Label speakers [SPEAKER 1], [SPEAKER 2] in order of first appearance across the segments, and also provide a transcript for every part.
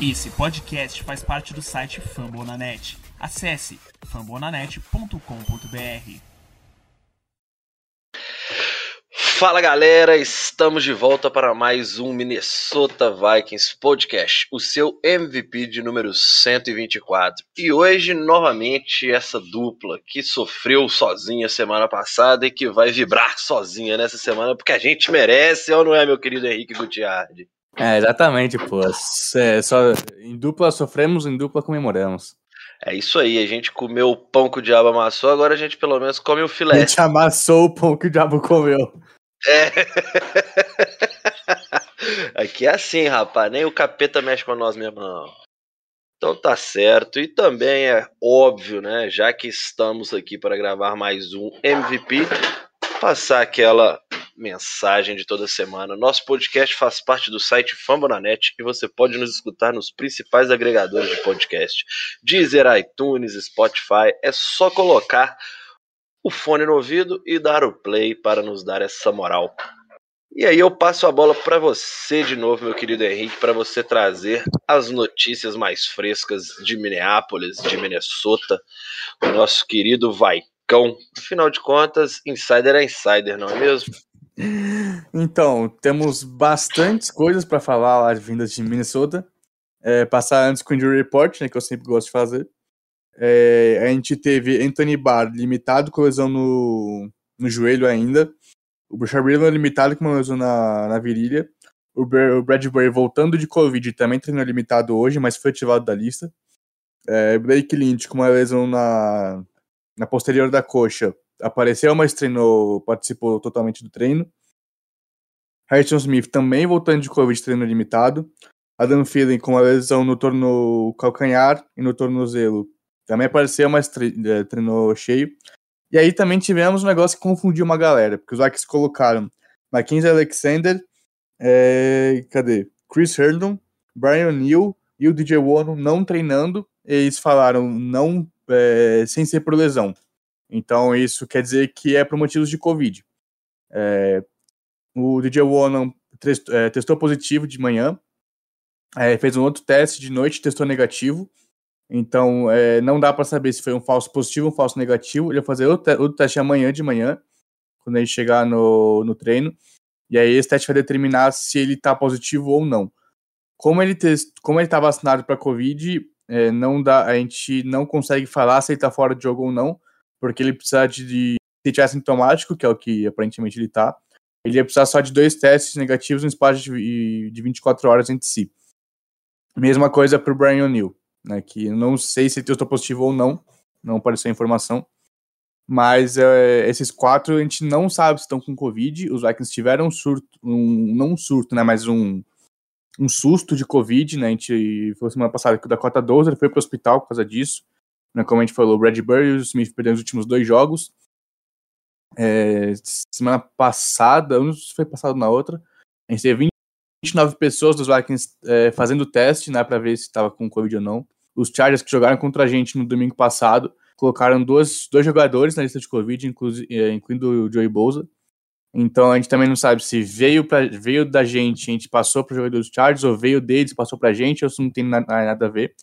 [SPEAKER 1] Esse podcast faz parte do site Fambonanet. Acesse fambonanet.com.br.
[SPEAKER 2] Fala galera, estamos de volta para mais um Minnesota Vikings podcast, o seu MVP de número 124. E hoje, novamente, essa dupla que sofreu sozinha semana passada e que vai vibrar sozinha nessa semana, porque a gente merece, ou não é, meu querido Henrique Gutiardi?
[SPEAKER 3] É, exatamente, pô. É, só, em dupla sofremos, em dupla comemoramos.
[SPEAKER 2] É isso aí, a gente comeu o pão que o diabo amassou, agora a gente pelo menos come o filé.
[SPEAKER 3] A gente amassou o pão que o diabo comeu.
[SPEAKER 2] É. Aqui é assim, rapaz, nem o capeta mexe com nós mesmo, não. Então tá certo, e também é óbvio, né, já que estamos aqui para gravar mais um MVP, passar aquela mensagem de toda semana. Nosso podcast faz parte do site Fambonanet e você pode nos escutar nos principais agregadores de podcast: Deezer, iTunes, Spotify. É só colocar o fone no ouvido e dar o play para nos dar essa moral. E aí eu passo a bola para você de novo, meu querido Henrique, para você trazer as notícias mais frescas de Minneapolis, de Minnesota, do nosso querido Vaicão. Afinal de contas, insider é insider, não é mesmo?
[SPEAKER 3] Então, temos bastantes coisas para falar lá vindas de Minnesota. É, passar antes com o Injury Report, né, que eu sempre gosto de fazer. É, a gente teve Anthony Barr limitado com lesão no, no joelho ainda. O Bruce Raylan limitado com uma lesão na, na virilha. O, o Bradbury voltando de Covid também treinou limitado hoje, mas foi ativado da lista. É, Blake Lynch com uma lesão na, na posterior da coxa apareceu, mas treinou, participou totalmente do treino. Harrison Smith também voltando de Covid, treino limitado. Adam Thielen com uma lesão no torno calcanhar e no tornozelo. Também apareceu, mas é, treinou cheio. E aí também tivemos um negócio que confundiu uma galera, porque os Vikings colocaram Mackenzie Alexander, é, cadê? Chris Herndon, Brian Neal e o DJ Wono não treinando. Eles falaram não é, sem ser por lesão. Então isso quer dizer que é por motivos de Covid. É, o DJ Wonan é, testou positivo de manhã, é, fez um outro teste de noite, testou negativo. Então é, não dá para saber se foi um falso positivo ou um falso negativo. Ele vai fazer outro, outro teste amanhã de manhã, quando gente chegar no, no treino. E aí esse teste vai determinar se ele está positivo ou não. Ele como ele está vacinado para Covid, é, não dá, a gente não consegue falar se ele está fora de jogo ou não, porque ele precisa de, se tiver sintomático, que é o que aparentemente ele está, ele ia precisar só de dois testes negativos no espaço de, de 24 horas entre si. Mesma coisa para o Brian O'Neill, né, que não sei se ele testou positivo ou não, não apareceu a informação, mas é, esses quatro a gente não sabe se estão com Covid, os Vikings tiveram um surto, um, não um surto, né, mas um, um susto de Covid, né, a gente, foi semana passada que o Dakota Dozer foi para o hospital por causa disso, né, como a gente falou, o Bradbury e o Smith perderam os últimos dois jogos. É, semana passada, não sei se foi passado na outra, a gente teve 29 pessoas dos Vikings é, fazendo teste, né, para ver se estava com Covid ou não. Os Chargers que jogaram contra a gente no domingo passado colocaram dois, dois jogadores na lista de Covid, é, incluindo o Joey Bosa. Então a gente também não sabe se veio, pra, veio da gente, a gente passou para os jogadores dos Chargers, ou veio deles, passou para a gente, ou se não tem nada a ver.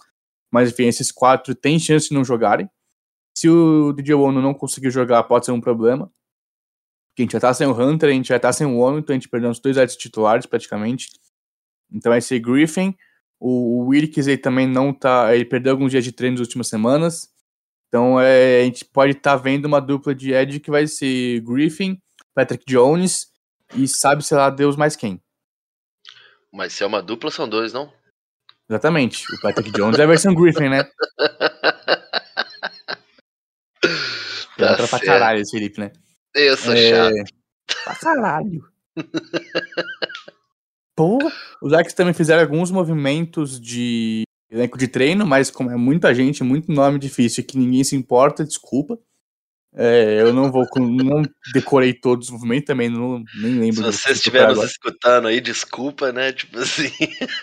[SPEAKER 3] Mas enfim, esses quatro têm chance de não jogarem. Se o DJ Ono não conseguir jogar, pode ser um problema. Porque a gente já tá sem o Hunter, a gente já tá sem o Ono, então a gente perdeu os dois edges titulares praticamente. Então vai ser Griffin. O, Wilkes também não tá. Ele perdeu alguns dias de treino nas últimas semanas. Então é, a gente pode estar tá vendo uma dupla de Edge que vai ser Griffin, Patrick Jones e sabe, sei lá, Deus mais quem.
[SPEAKER 2] Mas se é uma dupla, são dois, não?
[SPEAKER 3] Exatamente. O Patrick Jones é a versão Griffin, né? Tá Entra pra caralho esse Felipe, né?
[SPEAKER 2] Eu sou é... chato.
[SPEAKER 3] Pra caralho. Porra, os Ajax também fizeram alguns movimentos de elenco de treino, mas como é muita gente, muito nome difícil que ninguém se importa, desculpa. É, eu não vou, não decorei todos os movimentos, também não, nem lembro.
[SPEAKER 2] Se você estiver nos escutando aí, desculpa, né? Tipo assim.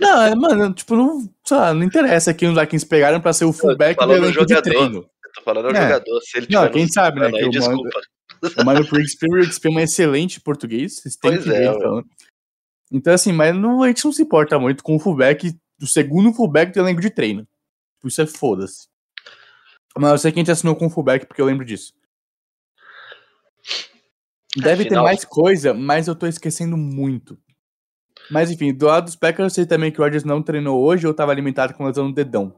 [SPEAKER 3] Não, é, mano, tipo, não, não interessa quem os Vikings pegaram pra ser o fullback do elenco de treino.
[SPEAKER 2] Eu tô falando é. jogador, se ele
[SPEAKER 3] Não, quem sabe, né?
[SPEAKER 2] Aí,
[SPEAKER 3] que
[SPEAKER 2] desculpa.
[SPEAKER 3] O Mano Priggsby é um excelente português, vocês têm
[SPEAKER 2] pois
[SPEAKER 3] que
[SPEAKER 2] é,
[SPEAKER 3] ver, então. Então, assim, mas não, a gente não se importa muito com o fullback do segundo fullback do elenco de treino. Isso é foda-se. Mas eu sei que a gente assinou com fullback porque eu lembro disso. Deve
[SPEAKER 2] Afinal-
[SPEAKER 3] ter mais coisa, mas eu tô esquecendo muito. Mas enfim, do lado dos Packers, eu sei também que o Rodgers não treinou hoje ou tava limitado com lesão no dedão.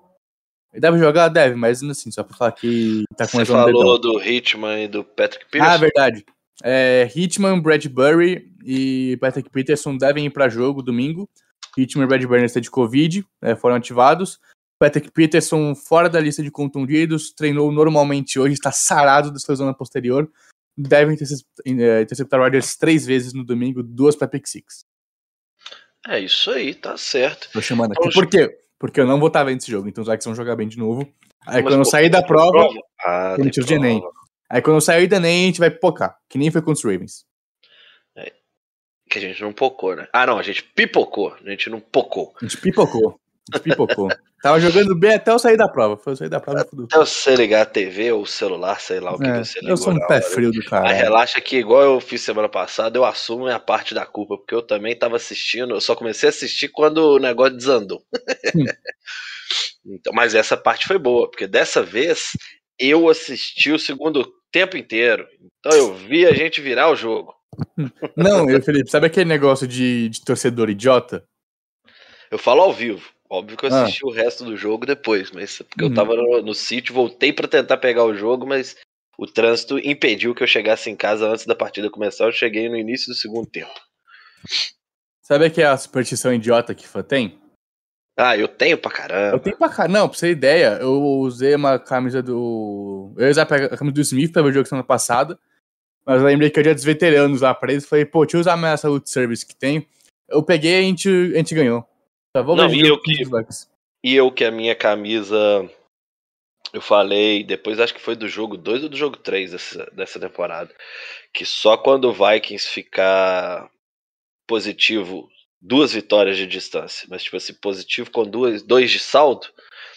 [SPEAKER 3] Ele deve jogar? Deve, mas assim, só pra falar que tá com
[SPEAKER 2] Você
[SPEAKER 3] lesão no dedão.
[SPEAKER 2] falou do Hitman e do Patrick
[SPEAKER 3] Ah,
[SPEAKER 2] Peterson.
[SPEAKER 3] verdade. É, Hitman, Bradbury e Patrick Peterson devem ir pra jogo domingo. Hitman e Bradbury estão de Covid, é, foram ativados. Patrick Peterson fora da lista de contundidos, treinou normalmente hoje, está sarado da sua lesão na posterior. Deve intercep- eh, interceptar Rodgers três vezes no domingo, duas pra pick six.
[SPEAKER 2] É isso aí, tá certo.
[SPEAKER 3] Tô chamando aqui.
[SPEAKER 2] Poxa.
[SPEAKER 3] Por quê? Porque eu não vou estar vendo esse jogo, então os Vikings vão jogar bem de novo. Aí quando eu sair da prova,
[SPEAKER 2] Ah,
[SPEAKER 3] tem tiro de Enem.
[SPEAKER 2] prova.
[SPEAKER 3] aí quando eu sair da Enem, a gente vai pipocar, que nem foi contra os Ravens.
[SPEAKER 2] Que a gente não pocou, né? Ah, não, a gente pipocou. A gente não pocou.
[SPEAKER 3] A gente pipocou. Pipocou. Tava jogando bem até eu sair da prova. Foi eu sair da prova.
[SPEAKER 2] Até você ligar a TV ou o celular, sei lá o que
[SPEAKER 3] É,
[SPEAKER 2] você ligou.
[SPEAKER 3] eu sou um pé
[SPEAKER 2] hora.
[SPEAKER 3] frio do
[SPEAKER 2] Mas
[SPEAKER 3] cara.
[SPEAKER 2] relaxa que, igual eu fiz semana passada, eu assumo minha parte da culpa, porque eu também tava assistindo, eu só comecei a assistir quando o negócio desandou.
[SPEAKER 3] Hum.
[SPEAKER 2] então, mas essa parte foi boa, porque dessa vez eu assisti o segundo tempo inteiro. Então eu vi a gente virar o jogo.
[SPEAKER 3] Não, eu, Felipe, sabe aquele negócio de, de torcedor idiota?
[SPEAKER 2] Eu falo ao vivo. Óbvio que eu
[SPEAKER 3] Ah.
[SPEAKER 2] assisti o resto do jogo depois, mas é porque
[SPEAKER 3] Uhum.
[SPEAKER 2] eu tava no, no sítio, voltei pra tentar pegar o jogo, mas o trânsito impediu que eu chegasse em casa antes da partida começar. Eu cheguei no início do segundo tempo.
[SPEAKER 3] Sabe aquela superstição idiota que fã tem?
[SPEAKER 2] Ah, eu tenho pra caramba.
[SPEAKER 3] Eu tenho pra cá. Não, pra você ter ideia, eu usei uma camisa do. Eu ia usar a camisa do Smith pra ver o jogo semana passada. Mas eu lembrei que é dia dos veteranos lá pra eles. Falei, pô, deixa eu usar mais essa loot service que tem. Eu peguei e a gente, a gente ganhou. Tá, vamos
[SPEAKER 2] Não, e eu que-. E eu que a minha camisa. Eu falei, depois acho que foi do jogo 2 ou do jogo 3 dessa, dessa temporada. Que só quando o Vikings ficar positivo, duas vitórias de distância, mas tipo assim, positivo com duas, dois de saldo,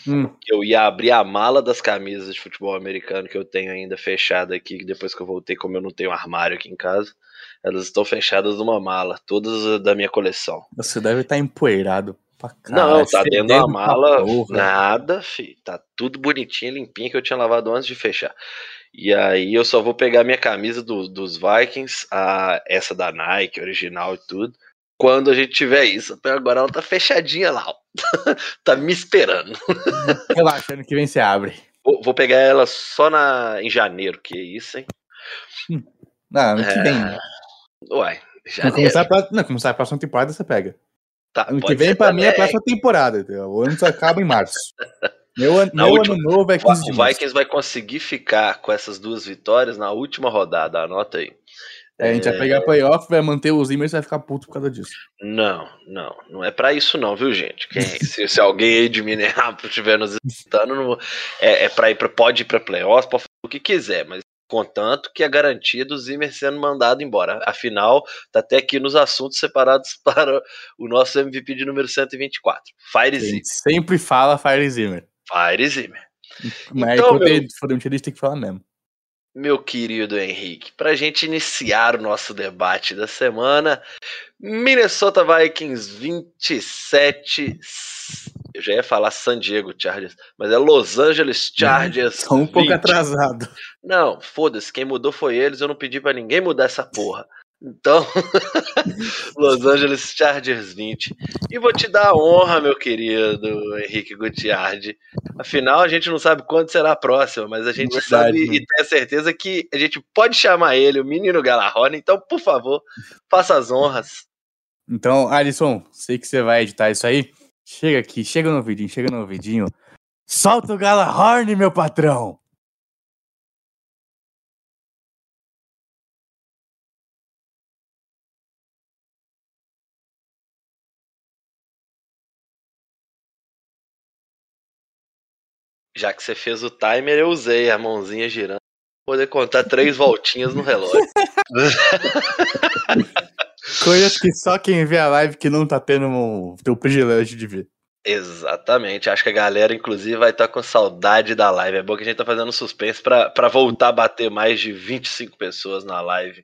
[SPEAKER 3] Hum,
[SPEAKER 2] eu ia abrir a mala das camisas de futebol americano que eu tenho ainda fechada aqui, que depois que eu voltei, como eu não tenho armário aqui em casa, elas estão fechadas numa mala, todas da minha coleção.
[SPEAKER 3] você deve estar empoeirado pra caralho.
[SPEAKER 2] Não, tá dentro
[SPEAKER 3] fedendo
[SPEAKER 2] da mala, nada, fi. Tá tudo bonitinho, limpinho, que eu tinha lavado antes de fechar. E aí eu só vou pegar minha camisa do- dos Vikings, a, essa da Nike, original e tudo, quando a gente tiver isso. Até Agora ela tá fechadinha lá, ó. tá me esperando.
[SPEAKER 3] Relaxa, ano que vem você abre.
[SPEAKER 2] Vou, vou pegar ela só na, em janeiro, que isso, hein?
[SPEAKER 3] Não, ano que
[SPEAKER 2] É,
[SPEAKER 3] vem.
[SPEAKER 2] Uai, janeiro.
[SPEAKER 3] começar, a não, começar a próxima temporada, você pega.
[SPEAKER 2] Tá,
[SPEAKER 3] Ano que vem, pra mim, é a próxima temporada. entendeu? O ano só acaba em março. Meu,
[SPEAKER 2] Na
[SPEAKER 3] meu
[SPEAKER 2] última-
[SPEAKER 3] ano novo é 15 de
[SPEAKER 2] O. Vikings vai conseguir ficar com essas duas vitórias na última rodada, anota aí.
[SPEAKER 3] É, a gente vai pegar playoff, vai manter os Zimmer e vai ficar puto por causa disso.
[SPEAKER 2] Não, não, não é pra isso não, viu, gente? Quem- se, se alguém aí de Minneapolis estiver nos escutando, não- é, é pra ir pra, pode ir pra playoffs, pode fazer o que quiser, mas contanto que a garantia do Zimmer sendo mandado embora. Afinal, tá até aqui nos assuntos separados para o nosso MVP de número 124. Fire Zimmer.
[SPEAKER 3] sempre fala Fire Zimmer.
[SPEAKER 2] Fire Zimmer.
[SPEAKER 3] Mas
[SPEAKER 2] Então,
[SPEAKER 3] quando
[SPEAKER 2] meu-
[SPEAKER 3] tem que falar mesmo.
[SPEAKER 2] Meu querido Henrique, pra gente iniciar o nosso debate da semana, Minnesota Vikings 27. Eu já ia falar San Diego Chargers, mas é Los Angeles Chargers.
[SPEAKER 3] Só um pouco
[SPEAKER 2] 20.
[SPEAKER 3] atrasado.
[SPEAKER 2] Não, foda-se, quem mudou foi eles, eu não pedi pra ninguém mudar essa porra. Então, Los Angeles Chargers 20. E vou te dar a honra, meu querido Henrique Gutiardi. Afinal, a gente não sabe quando será a próxima, mas a gente
[SPEAKER 3] Verdade,
[SPEAKER 2] sabe
[SPEAKER 3] mano.
[SPEAKER 2] e tem a certeza que a gente pode chamar ele, o menino Galarrone. Então, por favor, faça as honras.
[SPEAKER 3] Então, Alisson, sei que você vai editar isso aí. Chega aqui, chega no ouvidinho, chega no ouvidinho. Solta o Galahorn, meu patrão!
[SPEAKER 2] Já que você fez o timer, eu usei a mãozinha girando pra poder contar três voltinhas no relógio.
[SPEAKER 3] Coisas que só quem vê a live que não tá tendo um, o privilégio de ver.
[SPEAKER 2] Exatamente. Acho que a galera, inclusive, vai estar com saudade da live. É bom que a gente tá fazendo suspense pra pra voltar a bater mais de 25 pessoas na live.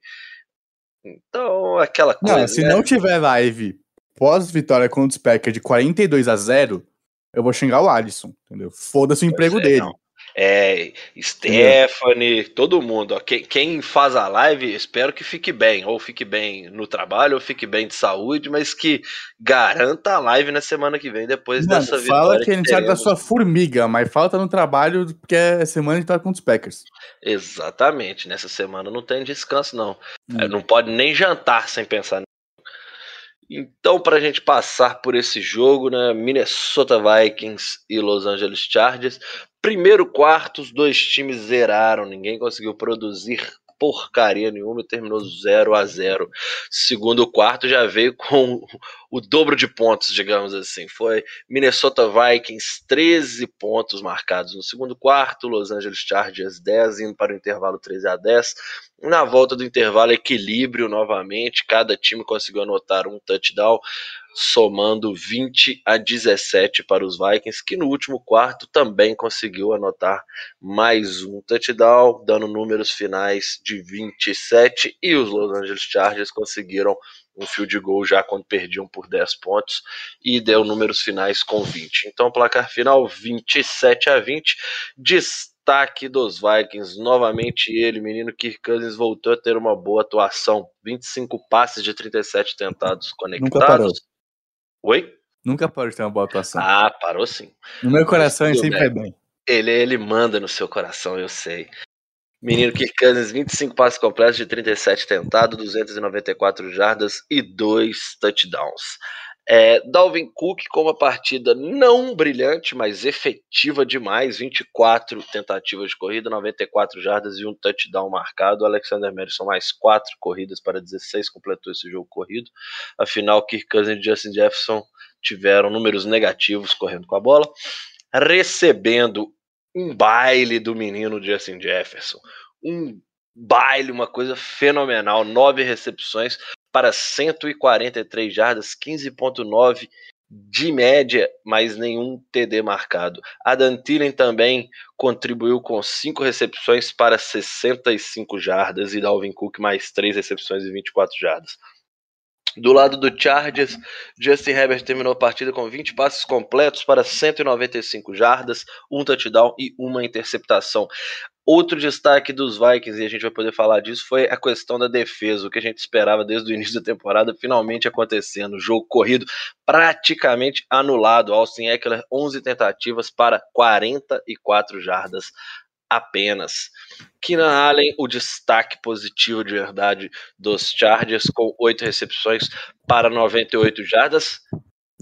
[SPEAKER 2] Então, aquela coisa.
[SPEAKER 3] Não, se
[SPEAKER 2] né?
[SPEAKER 3] não tiver live pós-vitória contra os Packers de 42 a 0, eu vou xingar o Alisson, entendeu? Foda-se o emprego é, dele. Não.
[SPEAKER 2] É, Stephanie, todo mundo. Ó, quem, quem, faz a live, espero que fique bem. Ou fique bem no trabalho, ou fique bem de saúde, mas que garanta a live na semana que vem, depois
[SPEAKER 3] dessa vitória. Fala que a gente sabe da sua formiga, mas falta no trabalho, porque é semana que tá com os Packers.
[SPEAKER 2] Exatamente. Nessa semana não tem descanso, não. Hum. Não pode nem jantar sem pensar então, para a gente passar por esse jogo, né, Minnesota Vikings e Los Angeles Chargers, primeiro quarto, os dois times zeraram, ninguém conseguiu produzir porcaria nenhuma e terminou 0 a 0 Segundo quarto já veio com o dobro de pontos, digamos assim. Foi Minnesota Vikings 13 pontos marcados no segundo quarto, Los Angeles Chargers 10 indo para o intervalo 13 a 10. Na volta do intervalo equilíbrio novamente, cada time conseguiu anotar um touchdown somando 20 a 17 para os Vikings, que no último quarto também conseguiu anotar mais um touchdown, dando números finais de 27, e os Los Angeles Chargers conseguiram um field goal já quando perdiam por 10 pontos e deu números finais com 20. Então, placar final 27 a 20. Destaque dos Vikings, novamente ele, menino Kirk Cousins, voltou a ter uma boa atuação. 25 passes de 37 tentados conectados. Oi?
[SPEAKER 3] Nunca parou de ter uma boa atuação.
[SPEAKER 2] Ah, parou sim.
[SPEAKER 3] No meu coração ele sempre é bem.
[SPEAKER 2] Ele, ele manda no seu coração, eu sei. Menino Kirk Cousins, 25 passes completos de 37 tentados, 294 jardas e 2 touchdowns. É, Dalvin Cook com uma partida não brilhante, mas efetiva demais. 24 tentativas de corrida, 94 jardas e um touchdown marcado. Alexander Madison mais 4 corridas para 16, completou esse jogo corrido. Afinal, Kirk Cousins e Justin Jefferson tiveram números negativos correndo com a bola. Recebendo um baile do menino Justin Jefferson. Um baile, uma coisa fenomenal. Nove recepções para 143 jardas, 15,9 de média, mas nenhum TD marcado. Adam Thielen também contribuiu com 5 recepções para 65 jardas e Dalvin Cook mais 3 recepções e 24 jardas. Do lado do Chargers, Justin Herbert terminou a partida com 20 passes completos para 195 jardas, um touchdown e uma interceptação. Outro destaque dos Vikings, e a gente vai poder falar disso, foi a questão da defesa, o que a gente esperava desde o início da temporada, finalmente acontecendo. Jogo corrido praticamente anulado. Austin Eckler, 11 tentativas para 44 jardas apenas. Keenan Allen, o destaque positivo de verdade dos Chargers, com oito recepções para 98 jardas.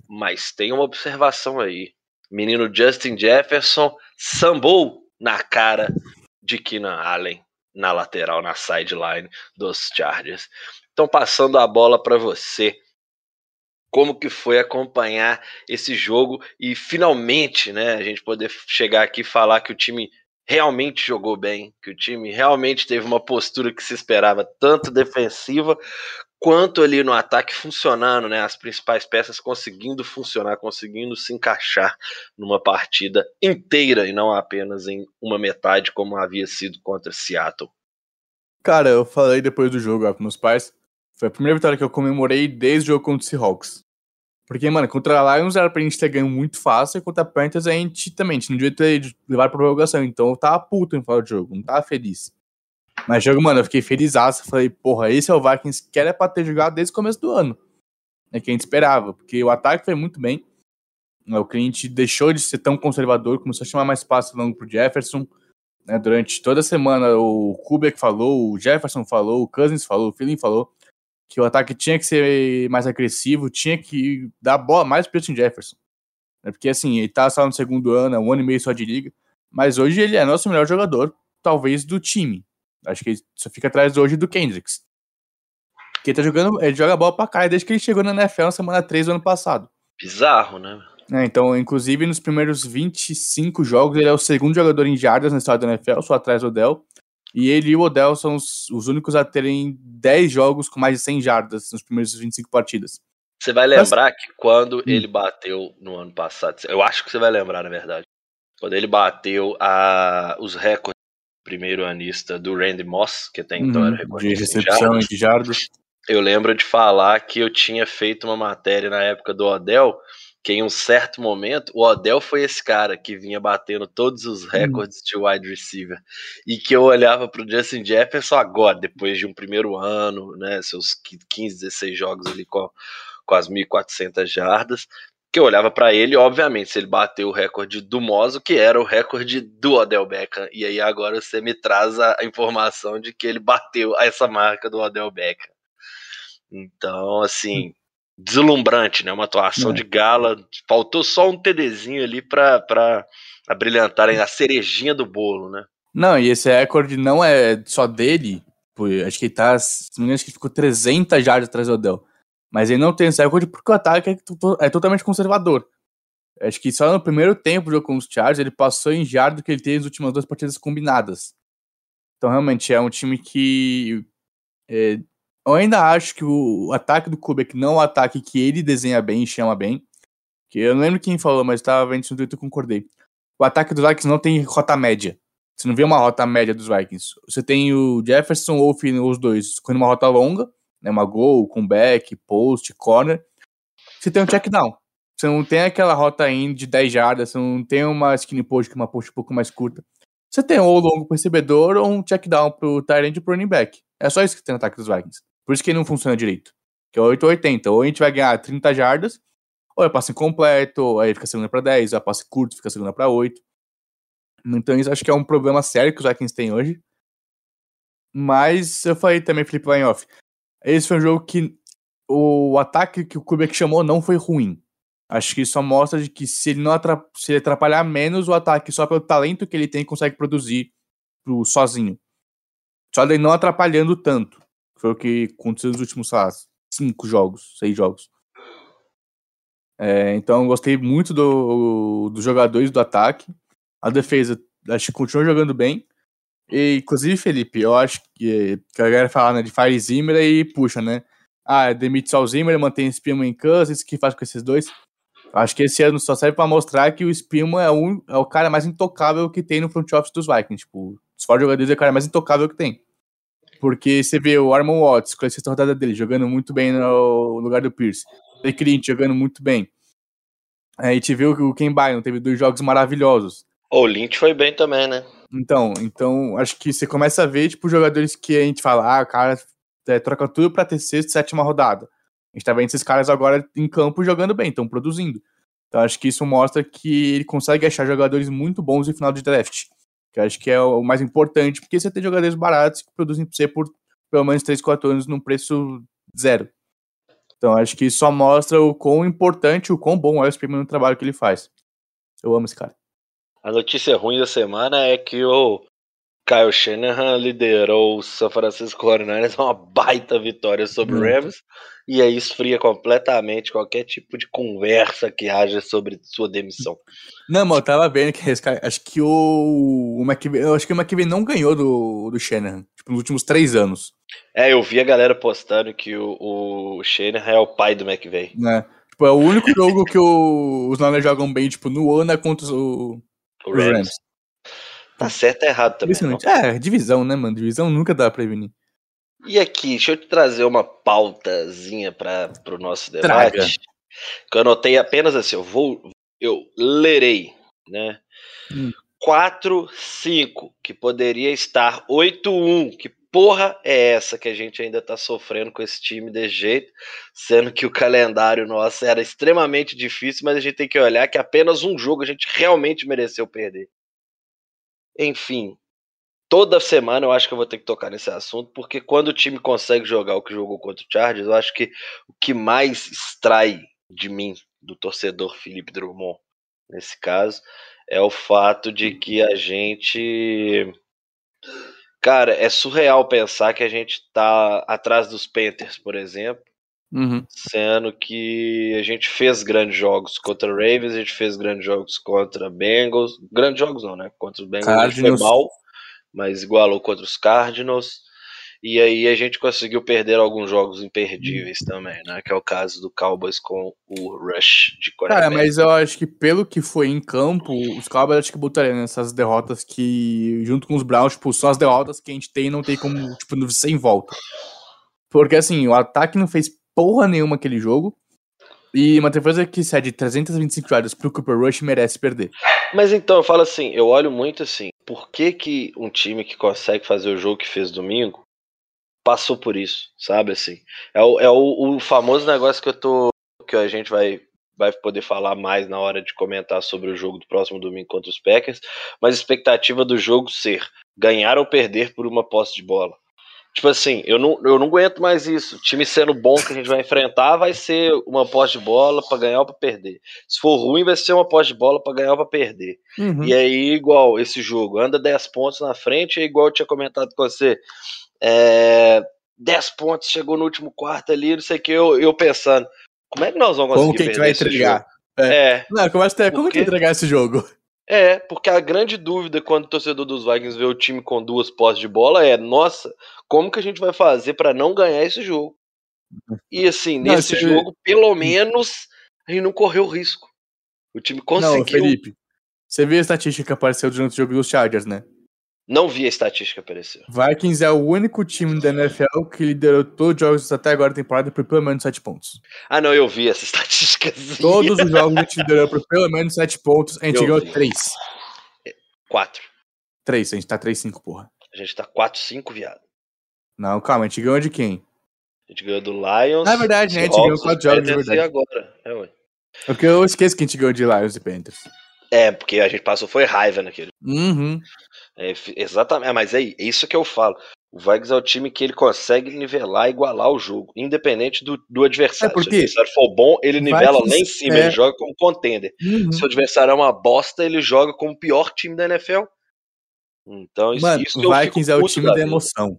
[SPEAKER 2] Mas tem uma observação aí. Menino Justin Jefferson sambou na cara de Keenan Allen na lateral, na sideline dos Chargers. Então, passando a bola para você, como que foi acompanhar esse jogo e finalmente, né, a gente poder chegar aqui e falar que o time realmente jogou bem, que o time realmente teve uma postura que se esperava, tanto defensiva quanto ali no ataque funcionando, né? As principais peças conseguindo funcionar, conseguindo se encaixar numa partida inteira e não apenas em uma metade como havia sido contra Seattle.
[SPEAKER 3] Cara, eu falei depois do jogo com meus pais. Foi a primeira vitória que eu comemorei desde o jogo contra o Seahawks. Porque, mano, contra a Lions era pra gente ter ganho muito fácil, e contra a Panthers a gente também, a gente não devia ter levado pra prorrogação. Então eu tava puto em falar do jogo, não tava feliz. Mas jogo, mano, eu fiquei feliz. Falei, porra, esse é o Vikings que era pra ter jogado desde o começo do ano. É que a gente esperava, porque o ataque foi muito bem. O cliente deixou de ser tão conservador, começou a chamar mais passe longo pro Jefferson. Né, durante toda a semana, o Kubiak falou, o Jefferson falou, o Cousins falou, o Feeling falou que o ataque tinha que ser mais agressivo, tinha que dar bola mais pro Justin Jefferson. Né? Porque assim, ele tá só no segundo ano, é um ano e meio só de liga, mas hoje ele é nosso melhor jogador, talvez do time. Acho que ele só fica atrás hoje do Kendricks. Que ele tá jogando, ele joga bola pra cá desde que ele chegou na NFL na semana 3 do ano passado.
[SPEAKER 2] Bizarro, né?
[SPEAKER 3] É, então, inclusive, nos primeiros 25 jogos, ele é o segundo jogador em jardas na história da NFL, só atrás do Odell. E ele e o Odell são os, os, únicos a terem 10 jogos com mais de 100 jardas nos primeiros 25 partidas.
[SPEAKER 2] Você vai lembrar Mas... que quando hum. ele bateu no ano passado, eu acho que você vai lembrar, na verdade, quando ele bateu a, os recordes primeiro anista do Randy Moss, que até então uhum, era
[SPEAKER 3] de recepção de jardas.
[SPEAKER 2] eu lembro de falar que eu tinha feito uma matéria na época do Odell, que em um certo momento o Odell foi esse cara que vinha batendo todos os recordes hum. de wide receiver e que eu olhava para o Justin Jefferson agora, depois de um primeiro ano, né, seus 15, 16 jogos ali com, com as 1.400 jardas, que eu olhava para ele, obviamente, se ele bateu o recorde do Mozo, que era o recorde do Odell Beckham, e aí agora você me traz a, informação de que ele bateu essa marca do Odell Beckham. Então, assim, deslumbrante, né? Uma atuação é. de gala. Faltou só um TDzinho ali para brilhantarem a cerejinha do bolo, né?
[SPEAKER 3] Não, e esse recorde não é só dele. Acho que ele tá, se não me engano, acho que ficou 300 jardas atrás do Odell. Mas ele não tem esse recorde porque o ataque é, é totalmente conservador. Acho que só no primeiro tempo do jogo com os Chargers ele passou em jardas do que ele teve nas últimas duas partidas combinadas. Então, realmente, é um time que é, eu ainda acho que o ataque do Kubrick não é um ataque que ele desenha bem e chama bem. Que eu não lembro quem falou, mas estava vendo isso no Twitter e concordei. O ataque dos Vikings não tem rota média. Você não vê uma rota média dos Vikings. Você tem o Jefferson ou os dois correndo uma rota longa, né, uma goal, comeback, post, corner. Você tem um check down. Você não tem aquela rota in de 10 jardas, você não tem uma skinny post, que é uma post um pouco mais curta. Você tem ou longo pro recebedor ou um check down pro end e pro running back. É só isso que tem no ataque dos Vikings. Por isso que ele não funciona direito. Que é 880. Ou a gente vai ganhar 30 jardas, ou é passe incompleto, aí fica segunda para 10, ou é passe curto, fica segunda para 8. Então isso acho que é um problema sério que os Vikings têm hoje. Mas eu falei também, Felipe Lainhoff, esse foi um jogo que o ataque que o Kubrick chamou não foi ruim. Acho que só mostra de que se ele não atrap se ele atrapalhar menos o ataque só pelo talento que ele tem, consegue produzir pro, sozinho. Só ele não atrapalhando tanto. Foi o que aconteceu nos últimos, sei lá, cinco jogos, seis jogos. É, então, gostei muito dos do jogadores do ataque. A defesa, acho que continuou jogando bem. E, inclusive, Felipe, eu acho que, que a galera fala né, de Fire Zimmer e puxa, né? Ah, demite só o Zimmer, mantém Spillman em Kansas, o que faz com esses dois? Acho que esse ano só serve para mostrar que o Spillman é, um, é o cara mais intocável que tem no front office dos Vikings. Tipo, os fora jogadores é o cara mais intocável que tem. Porque você vê o Armon Watts com a sexta rodada dele jogando muito bem no lugar do Pierce. O Clint jogando muito bem. Aí gente viu que o Ken Byron teve dois jogos maravilhosos.
[SPEAKER 2] O Lynch foi bem também, né?
[SPEAKER 3] Então, então acho que você começa a ver, tipo, jogadores que a gente fala, ah, o cara é, troca tudo pra ter sexta, sétima rodada. A gente tá vendo esses caras agora em campo jogando bem, estão produzindo. Então acho que isso mostra que ele consegue achar jogadores muito bons no final de draft que acho que é o mais importante, porque você tem jogadores baratos que produzem pra você por pelo menos 3, 4 anos num preço zero. Então acho que isso só mostra o quão importante, o quão bom é o Springman no trabalho que ele faz. Eu amo esse cara.
[SPEAKER 2] A notícia ruim da semana é que o Kyle Shanahan liderou o São Francisco 49ers a uma baita vitória sobre o Rams e aí esfria completamente qualquer tipo de conversa que haja sobre sua demissão.
[SPEAKER 3] Não, mas eu tava vendo que acho que o, o McVay, acho que o McVay não ganhou do, do Shanahan, tipo, nos últimos três anos.
[SPEAKER 2] É, eu vi a galera postando que o, o Shanahan é o pai do McVay.
[SPEAKER 3] É, tipo, é o único jogo que o, os Niners jogam bem, tipo, no ano é contra o, o Rams. Rams.
[SPEAKER 2] Tá certo e errado também.
[SPEAKER 3] É, divisão, né, mano? Divisão nunca dá pra prevenir.
[SPEAKER 2] E aqui, deixa eu te trazer uma pautazinha para o nosso debate. Traga. Que eu anotei apenas assim, eu vou. Eu lerei, né? Hum. 4-5, que poderia estar 8-1. Que porra é essa que a gente ainda tá sofrendo com esse time desse jeito? Sendo que o calendário nosso era extremamente difícil, mas a gente tem que olhar que apenas um jogo a gente realmente mereceu perder. Enfim, toda semana eu acho que eu vou ter que tocar nesse assunto, porque quando o time consegue jogar o que jogou contra o Chargers, eu acho que o que mais extrai de mim, do torcedor Felipe Drummond, nesse caso, é o fato de que a gente. Cara, é surreal pensar que a gente tá atrás dos Panthers, por exemplo,
[SPEAKER 3] Uhum.
[SPEAKER 2] Sendo que a gente fez grandes jogos contra Ravens, a gente fez grandes jogos contra Bengals. Grandes jogos não, né? Contra os Bengals Cardinals. foi mal, mas igualou contra os Cardinals. E aí a gente conseguiu perder alguns jogos imperdíveis uhum. também, né? Que é o caso do Cowboys com o Rush de
[SPEAKER 3] Cara, mas eu acho que pelo que foi em campo, os Cowboys acho que botariam nessas derrotas que, junto com os Browns, tipo, são as derrotas que a gente tem e não tem como, tipo, sem volta. Porque assim, o ataque não fez porra nenhuma aquele jogo. E uma defesa que cede 325 jardas pro Cooper Rush merece perder.
[SPEAKER 2] Mas então, eu falo assim, eu olho muito assim, por que, que um time que consegue fazer o jogo que fez domingo passou por isso, sabe assim? É o, é o, o famoso negócio que eu tô. que a gente vai, vai poder falar mais na hora de comentar sobre o jogo do próximo domingo contra os Packers, mas a expectativa do jogo ser ganhar ou perder por uma posse de bola. Tipo assim, eu não, eu não aguento mais isso. O time sendo bom que a gente vai enfrentar vai ser uma posse de bola para ganhar ou para perder. Se for ruim, vai ser uma posse de bola para ganhar ou para perder.
[SPEAKER 3] Uhum.
[SPEAKER 2] E aí, igual esse jogo, anda 10 pontos na frente, é igual eu tinha comentado com você. É, 10 pontos, chegou no último quarto ali, não sei o que, eu, eu pensando, como é que nós vamos
[SPEAKER 3] Como
[SPEAKER 2] conseguir
[SPEAKER 3] que a gente vai entregar?
[SPEAKER 2] jogo? É,
[SPEAKER 3] Não, começa até. Como
[SPEAKER 2] Por
[SPEAKER 3] que entregar esse jogo?
[SPEAKER 2] é, porque a grande dúvida quando o torcedor dos Vikings vê o time com duas posses de bola é, nossa, como que a gente vai fazer para não ganhar esse jogo? E assim,
[SPEAKER 3] Não,
[SPEAKER 2] nesse
[SPEAKER 3] você-
[SPEAKER 2] jogo, pelo menos, a gente não correu risco. O time
[SPEAKER 3] Não,
[SPEAKER 2] conseguiu.
[SPEAKER 3] Felipe. Você viu a estatística que apareceu durante o jogo dos Chargers, né?
[SPEAKER 2] Não vi a estatística aparecer.
[SPEAKER 3] Vikings é o único time da NFL que liderou todos os jogos até agora da temporada por pelo menos 7 pontos.
[SPEAKER 2] Ah, não, eu vi essa estatística.
[SPEAKER 3] Todos os jogos a gente liderou por pelo menos 7 pontos, a gente
[SPEAKER 2] Eu
[SPEAKER 3] ganhou
[SPEAKER 2] vi.
[SPEAKER 3] 3.
[SPEAKER 2] Quatro.
[SPEAKER 3] 3, a gente tá 3-5, porra.
[SPEAKER 2] A gente tá 4-5, viado.
[SPEAKER 3] Não, calma, a gente ganhou de quem?
[SPEAKER 2] A gente ganhou do Lions.
[SPEAKER 3] Na verdade, né, a gente ganhou quatro jogos, de verdade.
[SPEAKER 2] Agora. É, ué.
[SPEAKER 3] Porque eu esqueço que a gente ganhou de Lions e Panthers.
[SPEAKER 2] É, porque a gente passou foi raiva naquele.
[SPEAKER 3] Uhum.
[SPEAKER 2] É, exatamente. É, mas é isso que eu falo. O Vikings é o time que ele consegue nivelar, igualar o jogo, independente do, do adversário.
[SPEAKER 3] É, porque
[SPEAKER 2] Se o adversário for bom, ele nivela lá em cima,
[SPEAKER 3] é-
[SPEAKER 2] ele joga como contender.
[SPEAKER 3] Uhum.
[SPEAKER 2] Se o adversário é uma bosta, ele joga como o pior time da NFL. Então, isso,
[SPEAKER 3] Mano,
[SPEAKER 2] isso que eu
[SPEAKER 3] o Vikings é o time
[SPEAKER 2] da
[SPEAKER 3] da emoção.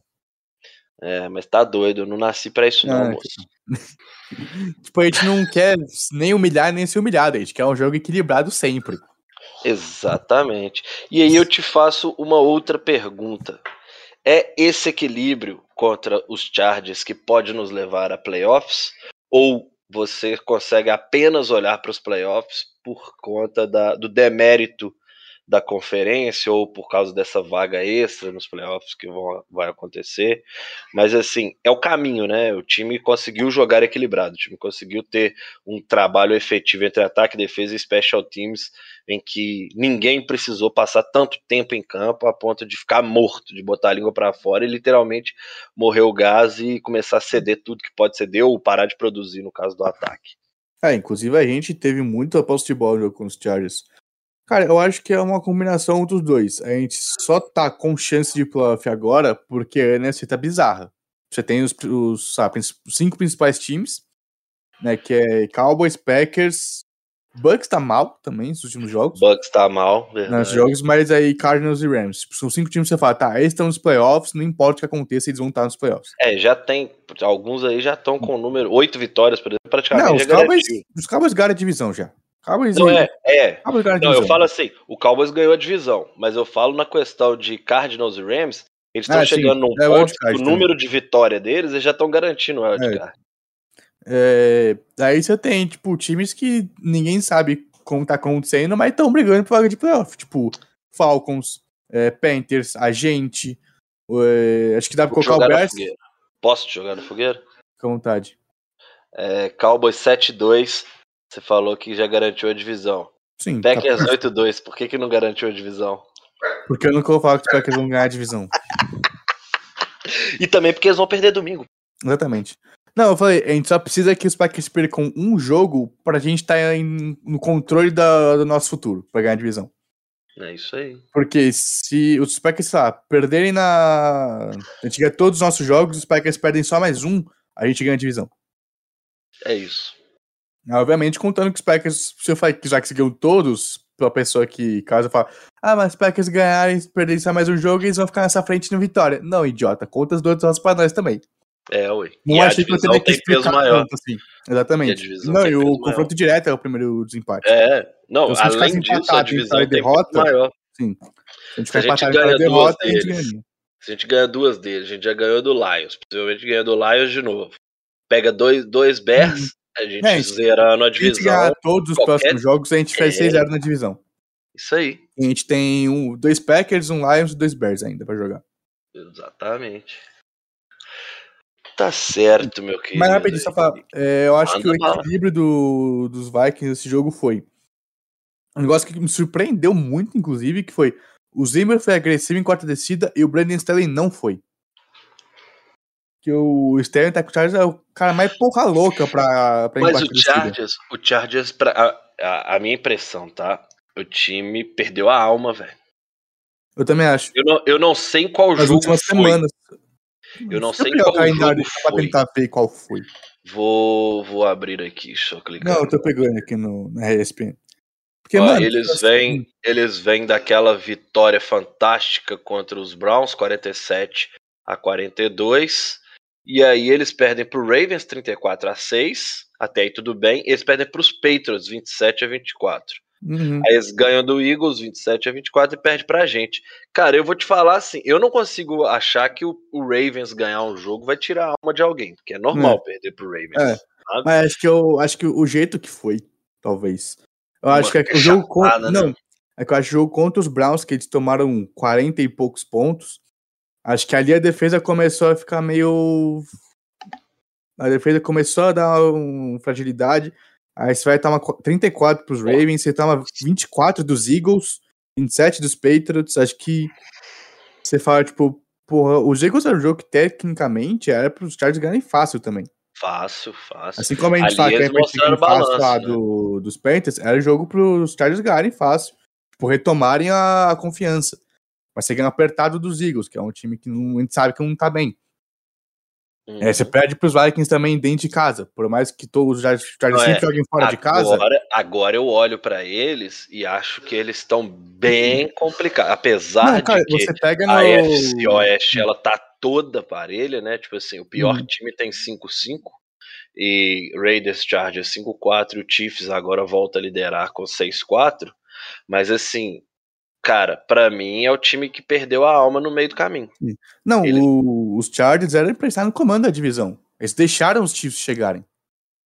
[SPEAKER 2] É, mas tá doido, eu não nasci pra isso, não,
[SPEAKER 3] Ah,
[SPEAKER 2] moço.
[SPEAKER 3] Tipo, a gente não quer nem humilhar nem ser humilhado, a gente quer um jogo equilibrado sempre.
[SPEAKER 2] Exatamente. E aí eu te faço uma outra pergunta. É esse equilíbrio contra os Chargers que pode nos levar a playoffs? Ou você consegue apenas olhar para os playoffs por conta da- do demérito da conferência ou por causa dessa vaga extra nos playoffs que vão, vai acontecer? Mas assim, é o caminho, né? O time conseguiu jogar equilibrado, o time conseguiu ter um trabalho efetivo entre ataque, defesa e special teams em que ninguém precisou passar tanto tempo em campo a ponto de ficar morto, de botar a língua para fora e literalmente morrer o gás e começar a ceder tudo que pode ceder ou parar de produzir no caso do ataque.
[SPEAKER 3] É, inclusive a gente teve muito posse de bola com os Chargers. Cara, eu acho que é uma combinação dos dois. A gente só tá com chance de playoff agora porque a NFC tá bizarra. Você tem os, os, sabe, cinco principais times, né? Que é Cowboys, Packers, Bucks tá mal também nos últimos jogos.
[SPEAKER 2] Bucks tá mal,
[SPEAKER 3] Nos
[SPEAKER 2] verdade.
[SPEAKER 3] jogos, mas aí Cardinals e Rams. São cinco times que você fala, tá, eles estão nos playoffs, não importa o que aconteça, eles vão estar nos playoffs.
[SPEAKER 2] É, já tem. Alguns aí já estão com o número. Oito vitórias, por exemplo, praticamente
[SPEAKER 3] Não, os
[SPEAKER 2] já
[SPEAKER 3] Cowboys,
[SPEAKER 2] garantiu.
[SPEAKER 3] os Cowboys ganharam a divisão já. Cowboys
[SPEAKER 2] Não, é, é.
[SPEAKER 3] Cowboys
[SPEAKER 2] Não,
[SPEAKER 3] divisão.
[SPEAKER 2] eu falo assim, o Cowboys ganhou a divisão, mas eu falo na questão de Cardinals e Rams, eles estão
[SPEAKER 3] Ah, sim,
[SPEAKER 2] chegando num
[SPEAKER 3] é o
[SPEAKER 2] ponto que o
[SPEAKER 3] também.
[SPEAKER 2] número de vitória deles, eles já estão garantindo o wildcard.
[SPEAKER 3] É, aí você tem, tipo, times que ninguém sabe como tá acontecendo, mas estão brigando por vaga de playoff. Tipo, Falcons, é, Panthers, a gente. é, acho que dá pra
[SPEAKER 2] Vou
[SPEAKER 3] colocar o Bears.
[SPEAKER 2] Posso jogar na fogueira?
[SPEAKER 3] com vontade.
[SPEAKER 2] É, Cowboys 7-2, você falou que já garantiu a divisão.
[SPEAKER 3] Sim, tá-
[SPEAKER 2] Packers 8-2, por que, que não garantiu a divisão?
[SPEAKER 3] porque eu nunca vou falar que os Packers vão ganhar a divisão.
[SPEAKER 2] E também porque eles vão perder domingo.
[SPEAKER 3] Exatamente. Não, eu falei, a gente só precisa que os Packers percam um jogo pra gente estar no controle da- do nosso futuro, pra ganhar a divisão.
[SPEAKER 2] É isso aí.
[SPEAKER 3] Porque se os Packers, sei lá, perderem na. A gente ganha todos os nossos jogos, os Packers perdem só mais um, a gente ganha a divisão.
[SPEAKER 2] É isso.
[SPEAKER 3] Obviamente, contando que os Packers, se eu já ganham todos, pra pessoa que caso fala, ah, mas os Packers ganharem, perderem só mais um jogo, eles vão ficar nessa frente no vitória. Não, idiota, conta as duas vitórias pra nós também.
[SPEAKER 2] É, ué.
[SPEAKER 3] Não
[SPEAKER 2] e
[SPEAKER 3] achei que
[SPEAKER 2] divisão
[SPEAKER 3] teria que
[SPEAKER 2] tem peso
[SPEAKER 3] explicar
[SPEAKER 2] maior.
[SPEAKER 3] tanto assim. Exatamente. Não,
[SPEAKER 2] tem
[SPEAKER 3] e o confronto direto é o primeiro desempate.
[SPEAKER 2] É, não,
[SPEAKER 3] Então, se a gente
[SPEAKER 2] além disso, a divisão tem
[SPEAKER 3] derrota,
[SPEAKER 2] maior.
[SPEAKER 3] Sim. Se a gente
[SPEAKER 2] Se a gente ganha
[SPEAKER 3] e
[SPEAKER 2] duas
[SPEAKER 3] derrota, a gente
[SPEAKER 2] deles,
[SPEAKER 3] ganha.
[SPEAKER 2] Se a gente ganha duas deles, a gente já ganhou do Lions. Possivelmente ganha do Lions de novo. Pega dois, dois Bears, a gente
[SPEAKER 3] É,
[SPEAKER 2] zerando a
[SPEAKER 3] a
[SPEAKER 2] divisão.
[SPEAKER 3] ganhar todos os
[SPEAKER 2] qualquer-
[SPEAKER 3] próximos jogos, a gente faz
[SPEAKER 2] É.
[SPEAKER 3] 6-0 na divisão.
[SPEAKER 2] Isso aí.
[SPEAKER 3] E a gente tem um, dois Packers, um Lions e dois Bears ainda pra jogar.
[SPEAKER 2] Exatamente. Tá certo, meu querido.
[SPEAKER 3] Mas rapidinho, só falar, é, eu acho
[SPEAKER 2] Manda
[SPEAKER 3] que o equilíbrio do, dos Vikings nesse jogo foi um negócio que me surpreendeu muito, inclusive, que foi o Zimmer foi agressivo em quarta descida e o Brandon Staley não foi. Que o Staley tá com o Chargers é o cara mais porra louca pra, pra
[SPEAKER 2] Mas o. Chargers, o Chargers, pra, a, a, a minha impressão, tá? O time perdeu a alma, velho.
[SPEAKER 3] Eu também acho.
[SPEAKER 2] Eu não, eu não sei qual
[SPEAKER 3] Nas
[SPEAKER 2] jogo
[SPEAKER 3] últimas
[SPEAKER 2] foi.
[SPEAKER 3] semanas.
[SPEAKER 2] Eu não sei qual
[SPEAKER 3] calendário
[SPEAKER 2] jogo
[SPEAKER 3] pra
[SPEAKER 2] foi.
[SPEAKER 3] tentar ver qual foi.
[SPEAKER 2] Vou, vou abrir aqui, deixa eu clicar.
[SPEAKER 3] Não, eu tô pegando aqui no, na ESPN. Porque,
[SPEAKER 2] Ó,
[SPEAKER 3] mano,
[SPEAKER 2] eles
[SPEAKER 3] assim,
[SPEAKER 2] vêm, eles vêm daquela vitória fantástica contra os Browns, 47 a 42. E aí eles perdem pro Ravens 34 a 6. Até aí tudo bem. Eles perdem pros Patriots 27 a 24.
[SPEAKER 3] uhum.
[SPEAKER 2] Aí eles ganham do Eagles 27 a 24 e perde pra gente. Cara, eu vou te falar assim, eu não consigo achar que o, o Ravens ganhar um jogo vai tirar a alma de alguém, porque é normal perder pro Ravens.
[SPEAKER 3] É. Mas acho que eu acho que o jeito que foi, talvez. Eu
[SPEAKER 2] Uma
[SPEAKER 3] acho que é o jogo contra.
[SPEAKER 2] chapada, né?
[SPEAKER 3] Não. É que eu acho que o jogo contra os Browns, que eles tomaram 40 e poucos pontos. Acho que ali a defesa começou a ficar meio. A defesa começou a dar uma fragilidade. Aí você vai tomar qu- 34 pros Ravens, você toma 24 dos Eagles, 27 dos Patriots. Acho que você fala, tipo, porra, os Eagles era um jogo que tecnicamente era pros Chargers ganharem fácil também.
[SPEAKER 2] Fácil, fácil.
[SPEAKER 3] Assim como a gente fala que é fácil
[SPEAKER 2] balanço,
[SPEAKER 3] lá
[SPEAKER 2] né?
[SPEAKER 3] do, dos Panthers, era jogo pros Chargers ganharem fácil. Tipo, retomarem a, a confiança. Mas você ganha apertado dos Eagles, que é um time que não- a gente sabe que não tá bem.
[SPEAKER 2] Uhum.
[SPEAKER 3] É, você perde pros Vikings também dentro de casa. Por mais que todos os Chargers sempre
[SPEAKER 2] é.
[SPEAKER 3] joguem fora de casa.
[SPEAKER 2] Agora, agora eu olho pra eles e acho que eles estão bem complicados. Apesar
[SPEAKER 3] Não, cara,
[SPEAKER 2] de que
[SPEAKER 3] você pega no.
[SPEAKER 2] a FC Oeste ela tá toda parelha, né? Tipo assim, o pior
[SPEAKER 3] Uhum.
[SPEAKER 2] time tem 5-5 e Raiders Chargers 5-4 e o Chiefs agora volta a liderar com 6-4. Mas assim, cara, pra mim é o time que perdeu a alma no meio do caminho.
[SPEAKER 3] Não,
[SPEAKER 2] Eles-
[SPEAKER 3] o- os Chargers eram pra estar no comando da divisão. Eles deixaram os Chiefs chegarem.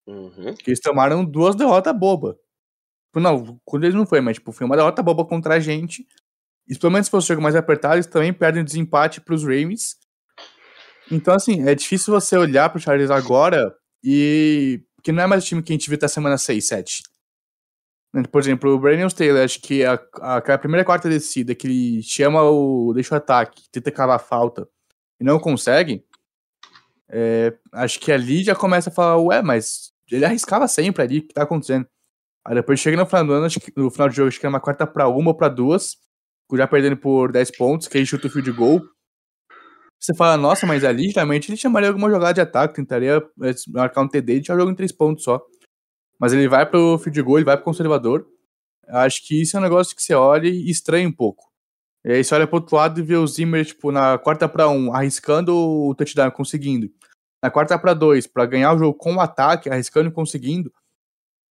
[SPEAKER 2] Uhum.
[SPEAKER 3] Eles tomaram duas derrotas boba. Tipo, Não, quando eles não foi, mas tipo, foi uma derrota boba contra a gente. E pelo menos se fosse um jogo mais apertado, eles também perdem o desempate pros Ravens. Então, assim, é difícil você olhar pro Chargers agora e. Porque não é mais o time que a gente viu até semana 6, 7. Por exemplo, o Brandon Taylor, acho que a, a, aquela primeira quarta descida que ele chama o. deixa o ataque, tenta cavar a falta e não consegue. é, acho que ali já começa a falar, ué, mas ele arriscava sempre ali, o que tá acontecendo? Aí depois chega no final do ano, que, no final do jogo, acho que é uma quarta pra uma ou pra duas, já perdendo por 10 pontos, que aí chuta o field goal. Você fala, nossa, mas ali geralmente ele chamaria alguma jogada de ataque, tentaria eh, marcar um TD e tinha jogo em 3 pontos só. Mas ele vai pro field goal, ele vai pro conservador. Acho que isso é um negócio que você olha e estranha um pouco. E aí você olha pro outro lado e vê o Zimmer, tipo, na quarta pra um, arriscando o touchdown, conseguindo. Na quarta pra dois, pra ganhar o jogo com o ataque, arriscando e conseguindo.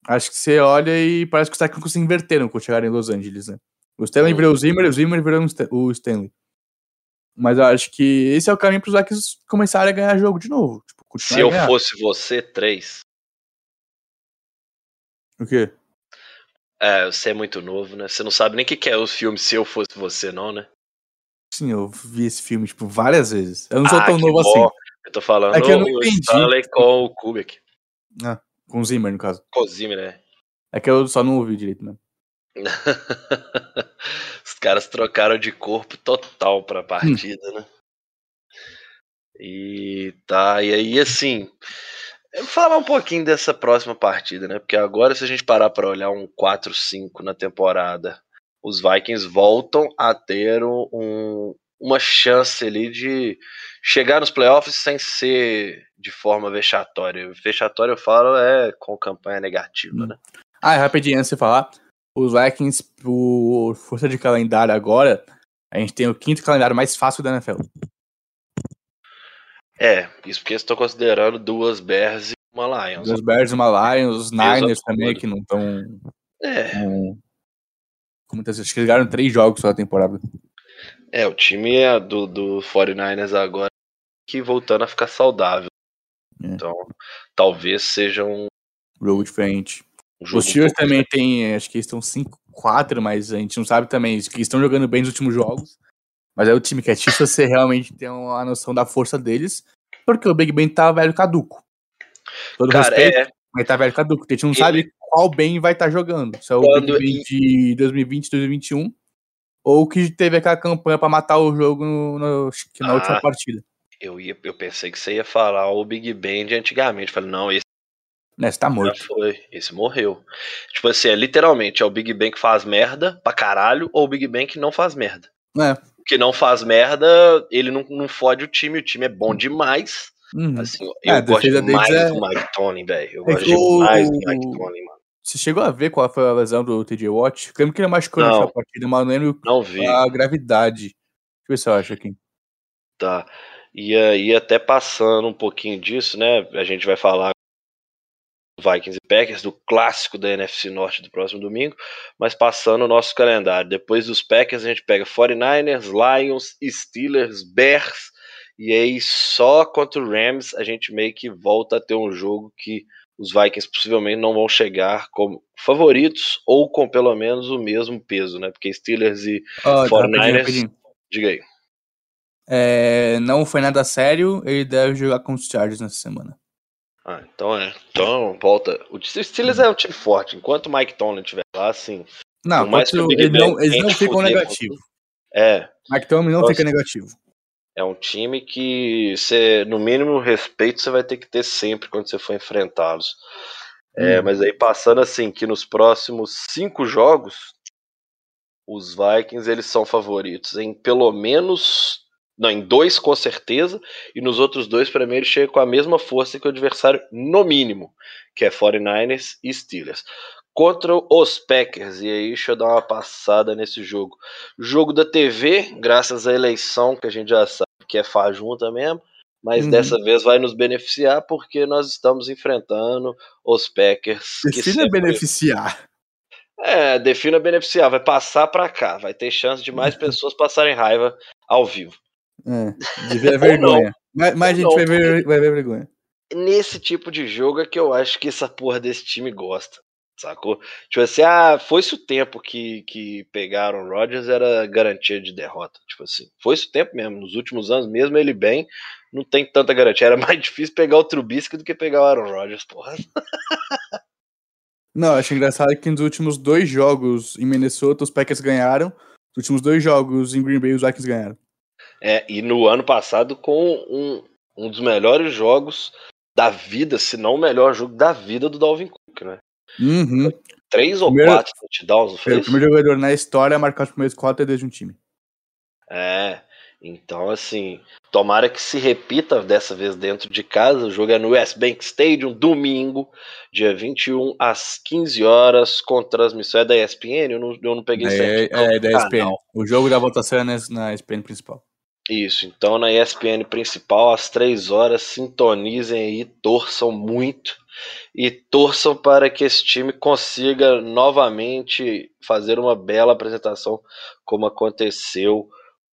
[SPEAKER 3] Acho que você olha e parece que os técnicos se inverteram quando chegaram em Los Angeles, né? O Stanley virou o Zimmer, o Zimmer virou o Stan- o Stanley. Mas eu acho que esse é o caminho pros Vikings começarem a ganhar jogo de novo. Tipo,
[SPEAKER 2] Se eu
[SPEAKER 3] ganhar.
[SPEAKER 2] fosse você, três.
[SPEAKER 3] O quê?
[SPEAKER 2] É, você é muito novo, né? Você não sabe nem o que, que é os filmes Se Eu Fosse Você, não, né?
[SPEAKER 3] Sim, eu vi esse filme, tipo, várias vezes. Eu não sou
[SPEAKER 2] Ah,
[SPEAKER 3] tão novo
[SPEAKER 2] bom.
[SPEAKER 3] assim.
[SPEAKER 2] Eu tô falando
[SPEAKER 3] É que eu não
[SPEAKER 2] o
[SPEAKER 3] entendi.
[SPEAKER 2] Stanley com o Kubrick.
[SPEAKER 3] Com o Zimmer, no caso.
[SPEAKER 2] Cozime, né?
[SPEAKER 3] É que eu só não ouvi direito, né?
[SPEAKER 2] Os caras trocaram de corpo total pra partida, né? E tá, e aí assim, falar um pouquinho dessa próxima partida, né? Porque agora, se a gente parar pra olhar um 4-5 na temporada, os Vikings voltam a ter um, uma chance ali de chegar nos playoffs sem ser de forma vexatória. Vexatória eu falo é com campanha negativa, né?
[SPEAKER 3] Ah, rapidinho, antes de você falar, os Vikings, por força de calendário agora, a gente tem o quinto calendário mais fácil da NFL.
[SPEAKER 2] É, isso porque estou considerando duas Bears e uma Lions.
[SPEAKER 3] Os Bears, uma Lions, os Niners também, que não estão
[SPEAKER 2] É,
[SPEAKER 3] com... com muitas... Acho que eles ganharam três jogos só na temporada.
[SPEAKER 2] é, o time é do, do 49ers agora que voltando a ficar saudável.
[SPEAKER 3] É.
[SPEAKER 2] Então, talvez seja um
[SPEAKER 3] Jogo diferente.
[SPEAKER 2] jogo.
[SPEAKER 3] Os Steelers
[SPEAKER 2] um
[SPEAKER 3] também tem, acho que eles estão 5-4, mas a gente não sabe também, que estão jogando bem nos últimos jogos. Mas é o time que é difícil você realmente ter uma noção da força deles. porque o Big Ben tá velho caduco. Todo
[SPEAKER 2] Cara,
[SPEAKER 3] respeito,
[SPEAKER 2] é.
[SPEAKER 3] mas tá velho caduco. A gente não sabe qual Ben vai estar jogando. Se é o
[SPEAKER 2] Quando-
[SPEAKER 3] Big Ben de 2020, 2021, ou que teve aquela campanha pra matar o jogo no, no- na
[SPEAKER 2] Ah.
[SPEAKER 3] última partida.
[SPEAKER 2] Eu, ia, eu pensei que você ia falar o Big Ben de antigamente. Falei, não, esse
[SPEAKER 3] Né, você tá
[SPEAKER 2] já
[SPEAKER 3] morto.
[SPEAKER 2] foi. Esse morreu. Tipo assim, é literalmente é o Big Ben que faz merda pra caralho ou o Big Ben que não faz merda.
[SPEAKER 3] É.
[SPEAKER 2] O que não faz merda, ele não, não fode o time. O time é bom demais.
[SPEAKER 3] Uhum.
[SPEAKER 2] Assim,
[SPEAKER 3] É, a
[SPEAKER 2] eu gosto
[SPEAKER 3] defesa deles
[SPEAKER 2] demais
[SPEAKER 3] é-
[SPEAKER 2] do Mike Tony, velho. Eu
[SPEAKER 3] É
[SPEAKER 2] gosto
[SPEAKER 3] que o-
[SPEAKER 2] demais do Mike Tony, mano.
[SPEAKER 3] Você chegou a ver qual foi a lesão do TJ Watt? Eu lembro que ele machucou
[SPEAKER 2] Não.
[SPEAKER 3] nessa partida, mas não lembro
[SPEAKER 2] Não vi.
[SPEAKER 3] a gravidade. Deixa eu ver se eu acho aqui.
[SPEAKER 2] Tá. E aí, até passando um pouquinho disso, né? A gente vai falar Vikings e Packers, do clássico da NFC Norte do próximo domingo, mas passando o nosso calendário. Depois dos Packers, a gente pega 49ers, Lions, Steelers, Bears, e aí só contra o Rams a gente meio que volta a ter um jogo que os Vikings possivelmente não vão chegar como favoritos ou com pelo menos o mesmo peso, né? Porque Steelers e
[SPEAKER 3] rapidinho,
[SPEAKER 2] 49ers.
[SPEAKER 3] rapidinho.
[SPEAKER 2] Diga aí.
[SPEAKER 3] É, não foi nada sério, ele deve jogar com os Chargers nessa semana.
[SPEAKER 2] Ah, então é. Então volta. O Steelers é um time forte. Enquanto o Mike Tomlin estiver lá, assim.
[SPEAKER 3] Não,
[SPEAKER 2] mais Big
[SPEAKER 3] eles não, eles não ficam negativos.
[SPEAKER 2] É.
[SPEAKER 3] Mike Tomlin não
[SPEAKER 2] Nossa.
[SPEAKER 3] fica negativo.
[SPEAKER 2] É um time que você, no mínimo, respeito você vai ter que ter sempre quando você for enfrentá-los. É,
[SPEAKER 3] Hum.
[SPEAKER 2] mas aí passando assim, que nos próximos cinco jogos, os Vikings eles são favoritos em pelo menos. Não, em dois com certeza, e nos outros dois, para mim, ele chega com a mesma força que o adversário, no mínimo, que é 49ers e Steelers. Contra os Packers, e aí deixa eu dar uma passada nesse jogo. Jogo da TV, graças à eleição, que a gente já sabe que é fajunta mesmo, mas
[SPEAKER 3] Uhum.
[SPEAKER 2] dessa vez vai nos beneficiar porque nós estamos enfrentando os Packers.
[SPEAKER 3] Defina
[SPEAKER 2] sempre-
[SPEAKER 3] beneficiar.
[SPEAKER 2] É, defina beneficiar, vai passar pra cá, vai ter chance de mais pessoas passarem raiva ao vivo.
[SPEAKER 3] É, de ver a vergonha. Mas, mas a gente vai ver, vai ver vergonha.
[SPEAKER 2] Nesse tipo de jogo é que eu acho que essa porra desse time gosta. Sacou? Tipo assim, ah, foi-se o tempo que, que pegaram o Rodgers, era garantia de derrota. Tipo assim, foi-se o tempo mesmo. Nos últimos anos, mesmo ele bem, não tem tanta garantia. Era mais difícil pegar o Trubisky do que pegar o Aaron Rodgers, porra.
[SPEAKER 3] Não, acho engraçado que nos últimos dois jogos em Minnesota os Packers ganharam. Nos últimos dois jogos em Green Bay os Vikings ganharam.
[SPEAKER 2] É, e no ano passado, com um, um dos melhores jogos da vida, se não o melhor jogo da vida do Dalvin Cook, né?
[SPEAKER 3] Uhum.
[SPEAKER 2] Três ou
[SPEAKER 3] Primeiro-
[SPEAKER 2] quatro touchdowns, não
[SPEAKER 3] Foi o primeiro jogador na história a marcar os primeiros quatro TDs de um time.
[SPEAKER 2] É, então assim, tomara que se repita dessa vez dentro de casa. O jogo é no West Bank Stadium, domingo, dia 21, às 15 horas, com transmissão. É da ESPN? Eu não, eu não peguei
[SPEAKER 3] É,
[SPEAKER 2] certinho.
[SPEAKER 3] é, da
[SPEAKER 2] Canal.
[SPEAKER 3] ESPN. O jogo da votação é na, na ESPN principal.
[SPEAKER 2] Isso, então na ESPN principal, às 3 horas, sintonizem aí, torçam muito e torçam para que esse time consiga novamente fazer uma bela apresentação, como aconteceu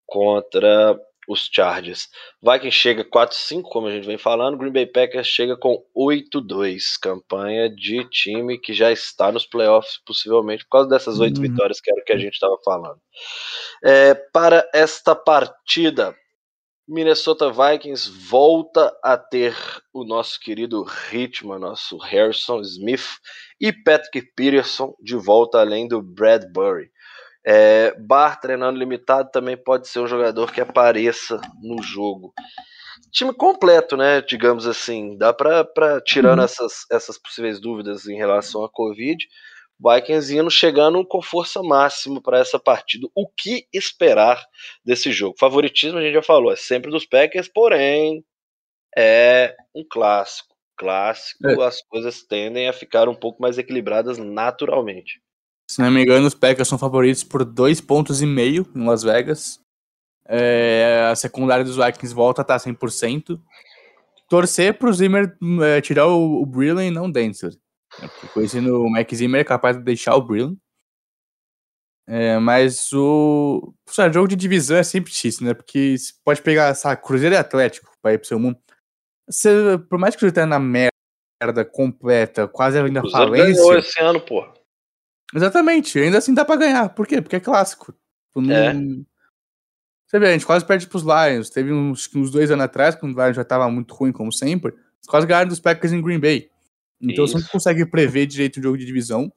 [SPEAKER 2] contra os Chargers. Vikings chega 4-5, como a gente vem falando, Green Bay Packers chega com 8-2, campanha de time que já está nos playoffs, possivelmente, por causa dessas oito
[SPEAKER 3] Uhum.
[SPEAKER 2] vitórias que era o que a gente estava falando. É, para esta partida, Minnesota Vikings volta a ter o nosso querido Hitman, nosso Harrison Smith e Patrick Peterson de volta além do Bradbury. É, Bar treinando limitado também pode ser um jogador que apareça no jogo. Time completo, né? Digamos assim, dá para tirando
[SPEAKER 3] Uhum.
[SPEAKER 2] essas, essas possíveis dúvidas em relação à Covid, Vikings indo chegando com força máxima para essa partida. O que esperar desse jogo? Favoritismo a gente já falou, é sempre dos Packers, porém é um clássico. Clássico,
[SPEAKER 3] É.
[SPEAKER 2] as coisas tendem a ficar um pouco mais equilibradas naturalmente.
[SPEAKER 3] Se não me engano, os Packers são favoritos por dois pontos e meio em Las Vegas. É, a secundária dos Vikings volta a estar 100%. Torcer pro Zimmer é, tirar o, o Brillen e não o Densler. É, Conhecendo o Mike Zimmer é capaz de deixar o Brillen. É, mas o. Sabe, jogo de divisão é sempre difícil, né? Porque você pode pegar, sabe, Cruzeiro e Atlético para ir pro seu mundo. Você, por mais que o Cruzeiro esteja na merda completa, quase ainda
[SPEAKER 2] O Cruzeiro
[SPEAKER 3] falência.
[SPEAKER 2] ganhou esse ano, pô.
[SPEAKER 3] Exatamente, ainda assim dá pra ganhar. Por quê? Porque é clássico. Tipo, não-
[SPEAKER 2] É.
[SPEAKER 3] Você vê, a gente quase perde pros Lions. Teve uns, uns dois anos atrás, quando o Lions já tava muito ruim, como sempre. Quase ganharam dos Packers em Green Bay. Então Isso. você não consegue prever direito o jogo de divisão.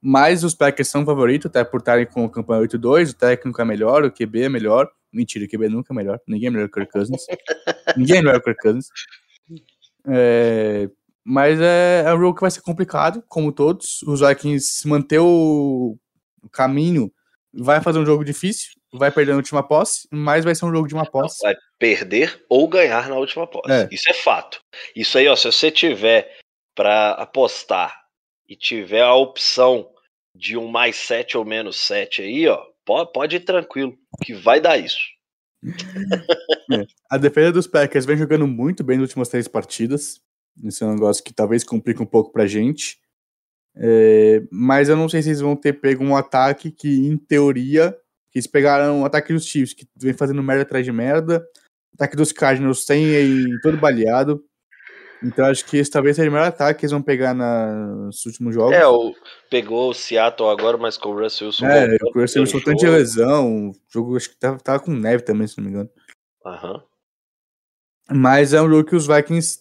[SPEAKER 3] Mas os Packers são favoritos, até por estarem com o campanha 8-2, o técnico é melhor, o QB é melhor. Mentira, o QB nunca é melhor. Ninguém é melhor que o Kirk Cousins. Ninguém é melhor que o Kirk Cousins. É, mas é, é um jogo que vai ser complicado, como todos. Os Vikings manter o, o caminho vai fazer um jogo difícil, vai perder na última posse, mas vai ser um jogo de uma posse.
[SPEAKER 2] Vai perder ou ganhar na última posse. É. Isso é fato. Isso aí, ó, se você tiver para apostar e tiver a opção de um mais 7 ou menos 7 aí, ó, pode, pode ir tranquilo, que vai dar isso.
[SPEAKER 3] é. A defesa dos Packers vem jogando muito bem nas últimas três partidas. Esse é um negócio que talvez complique um pouco pra gente. É, mas eu não sei se eles vão ter pego um ataque que, em teoria, que eles pegaram o ataque dos Chiefs, que vem fazendo merda atrás de merda. Ataque dos Cardinals tem aí todo baleado. Então acho que esse talvez seja o melhor ataque que eles vão pegar na, nos últimos jogos.
[SPEAKER 2] É, o, pegou o Seattle agora, mas com o Russell Wilson.
[SPEAKER 3] É, o Russell Wilson tanto de lesão. O jogo acho que tava, tava com neve também, se não me engano.
[SPEAKER 2] Aham.
[SPEAKER 3] Mas é um jogo que os Vikings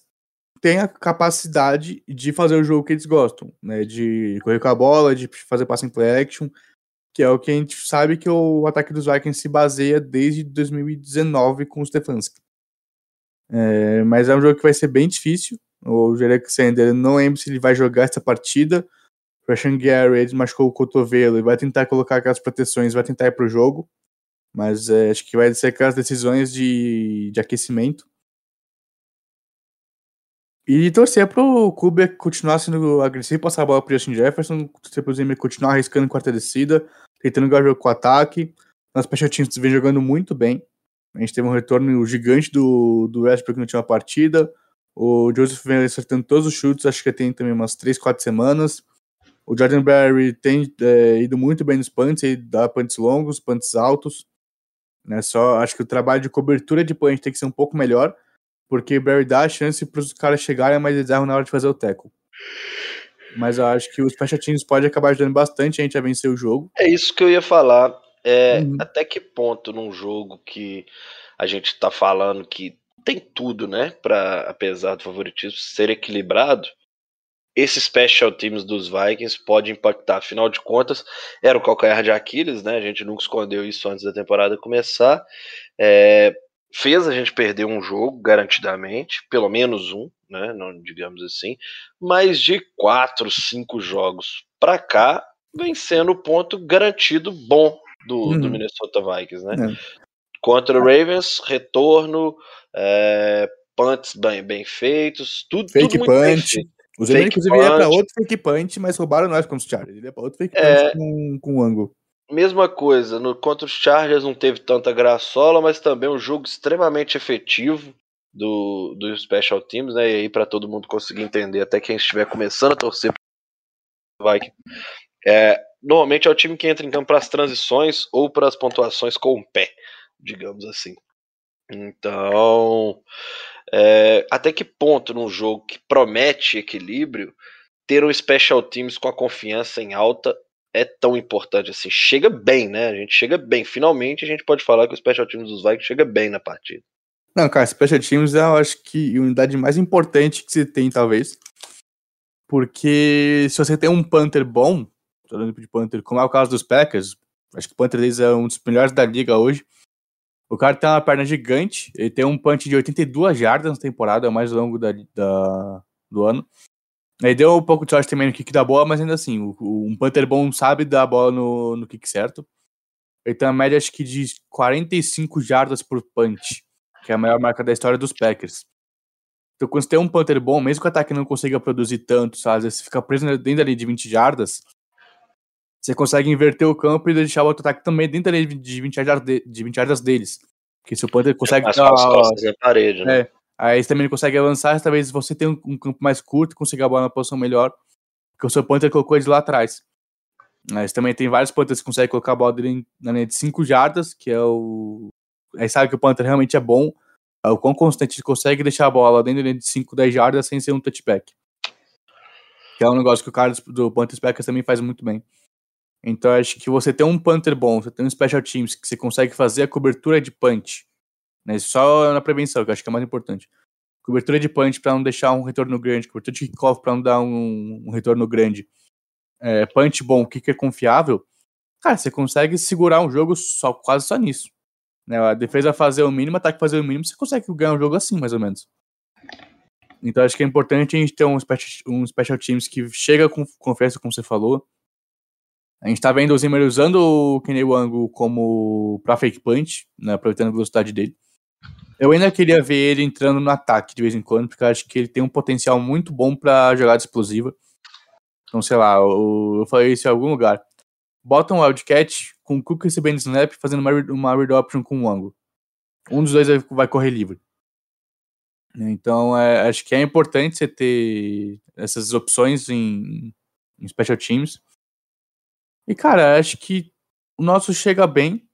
[SPEAKER 3] têm a capacidade de fazer o jogo que eles gostam, né? De correr com a bola, de fazer passing play action, que é o que a gente sabe que o ataque dos Vikings se baseia desde 2019 com o Stefanski. É, mas é um jogo que vai ser bem difícil. O Jerek Sander não lembro se ele vai jogar essa partida. O Rashan Gary machucou o cotovelo e vai tentar colocar aquelas proteções, vai tentar ir pro jogo. Mas é, acho que vai ser aquelas decisões de, de aquecimento. E torcer pro Kubrick continuar sendo agressivo, passar a bola pro Justin Jefferson, torcer pro Zimmer continuar arriscando quarta descida, tentando ganhar o jogo com ataque. Nas teams vem jogando muito bem. A gente teve um retorno gigante do, do Westbrook na última partida. O Joseph vem acertando todos os chutes, acho que tem também umas 3, 4 semanas. O Jordan Berry tem é, ido muito bem nos punts, ele dá punts longos, punts altos. Né? Só acho que o trabalho de cobertura de punch tem que ser um pouco melhor, porque o Barry dá a chance para os caras chegarem, eles erram na hora de fazer o tackle. Mas eu acho que os special teams pode acabar ajudando bastante a gente a vencer o jogo.
[SPEAKER 2] É isso que eu ia falar. É, uhum. Até que ponto num jogo que a gente está falando que tem tudo, né, para apesar do favoritismo ser equilibrado, esses special teams dos Vikings pode impactar. Afinal de contas, era o calcanhar de Aquiles, né? A gente nunca escondeu isso antes da temporada começar. É, fez a gente perder um jogo, garantidamente, pelo menos um, né? Não digamos assim, mas de quatro, cinco jogos para cá, vem sendo o ponto garantido bom do, uhum. do Minnesota Vikings, né? É. Contra o Ravens, retorno, é, punts bem, bem feitos, tudo,
[SPEAKER 3] fake
[SPEAKER 2] tudo
[SPEAKER 3] punch. Os Ravens, inclusive, punch. ia pra outro fake punch, mas roubaram nós como os Chargers. Ele ia pra outro fake é, punch com, com ângulo.
[SPEAKER 2] Mesma coisa, no, contra os Chargers não teve tanta graçola, mas também um jogo extremamente efetivo do, do Special Teams, né? E aí, para todo mundo conseguir entender, até quem estiver começando a torcer Vikings. É, normalmente é o time que entra em campo para as transições ou para as pontuações com o pé, digamos assim. Então, é, até que ponto num jogo que promete equilíbrio, ter um special teams com a confiança em alta é tão importante assim? Chega bem, né? A gente chega bem. Finalmente a gente pode falar que o special teams dos Vikings chega bem na partida.
[SPEAKER 3] Não, cara, special teams é, eu acho que a unidade mais importante que você tem, talvez. Porque se você tem um punter bom, falando de Panther, como é o caso dos Packers, acho que o Panther deles é um dos melhores da liga hoje. O cara tem uma perna gigante, ele tem um punch de 82 jardas na temporada, é o mais longo da, da, do ano. Ele deu um pouco de sorte também no kick da bola, mas ainda assim, o, o, um Panther bom sabe dar a bola no, no kick certo. Ele tem uma média, acho que, de 45 jardas por punch, que é a maior marca da história dos Packers. Então, quando você tem um Panther bom, mesmo que o ataque não consiga produzir tanto, sabe? Às vezes fica preso dentro ali de 20 jardas, você consegue inverter o campo e deixar o outro ataque também dentro de 20 yardas, de, de 20 yardas deles. Porque se o Panther consegue.
[SPEAKER 2] É, dar, costas a parede, né?
[SPEAKER 3] É, aí você também consegue avançar, talvez você tenha um, campo mais curto consiga a bola na posição melhor. Porque o seu Panther colocou eles lá atrás. Mas também tem vários Panthers que conseguem colocar a bola dele na linha de 5 jardas, que é o. Aí sabe que o Panther realmente é bom. É o quão constante ele consegue deixar a bola dentro da linha de 5, 10 jardas sem ser um touchback. Que é um negócio que o cara do Panthers Packers também faz muito bem. Então acho que você tem um punter bom, você tem um special teams que você consegue fazer a cobertura de punch, né? Só na prevenção, que eu acho que é mais importante. Cobertura de punch para não deixar um retorno grande, cobertura de kickoff para não dar um, um retorno grande. É, punch bom, kicker confiável. Cara, você consegue segurar um jogo só, quase só nisso. Né? A defesa fazer o mínimo, ataque fazer o mínimo, você consegue ganhar um jogo assim, mais ou menos. Então acho que é importante a gente ter um special, um special teams que chega com confiança, como você falou. A gente tá vendo o Zimmer usando o Kenny Wango como pra fake punch, né, aproveitando a velocidade dele. Eu ainda queria ver ele entrando no ataque de vez em quando, porque eu acho que ele tem um potencial muito bom para jogada explosiva. Então, sei lá, eu, eu falei isso em algum lugar. Bota um Wildcat com o Cook recebendo snap fazendo uma, uma read option com o Wango. Um dos dois vai correr livre. Então, é, acho que é importante você ter essas opções em, em special teams. E, cara, acho que o nosso chega bem.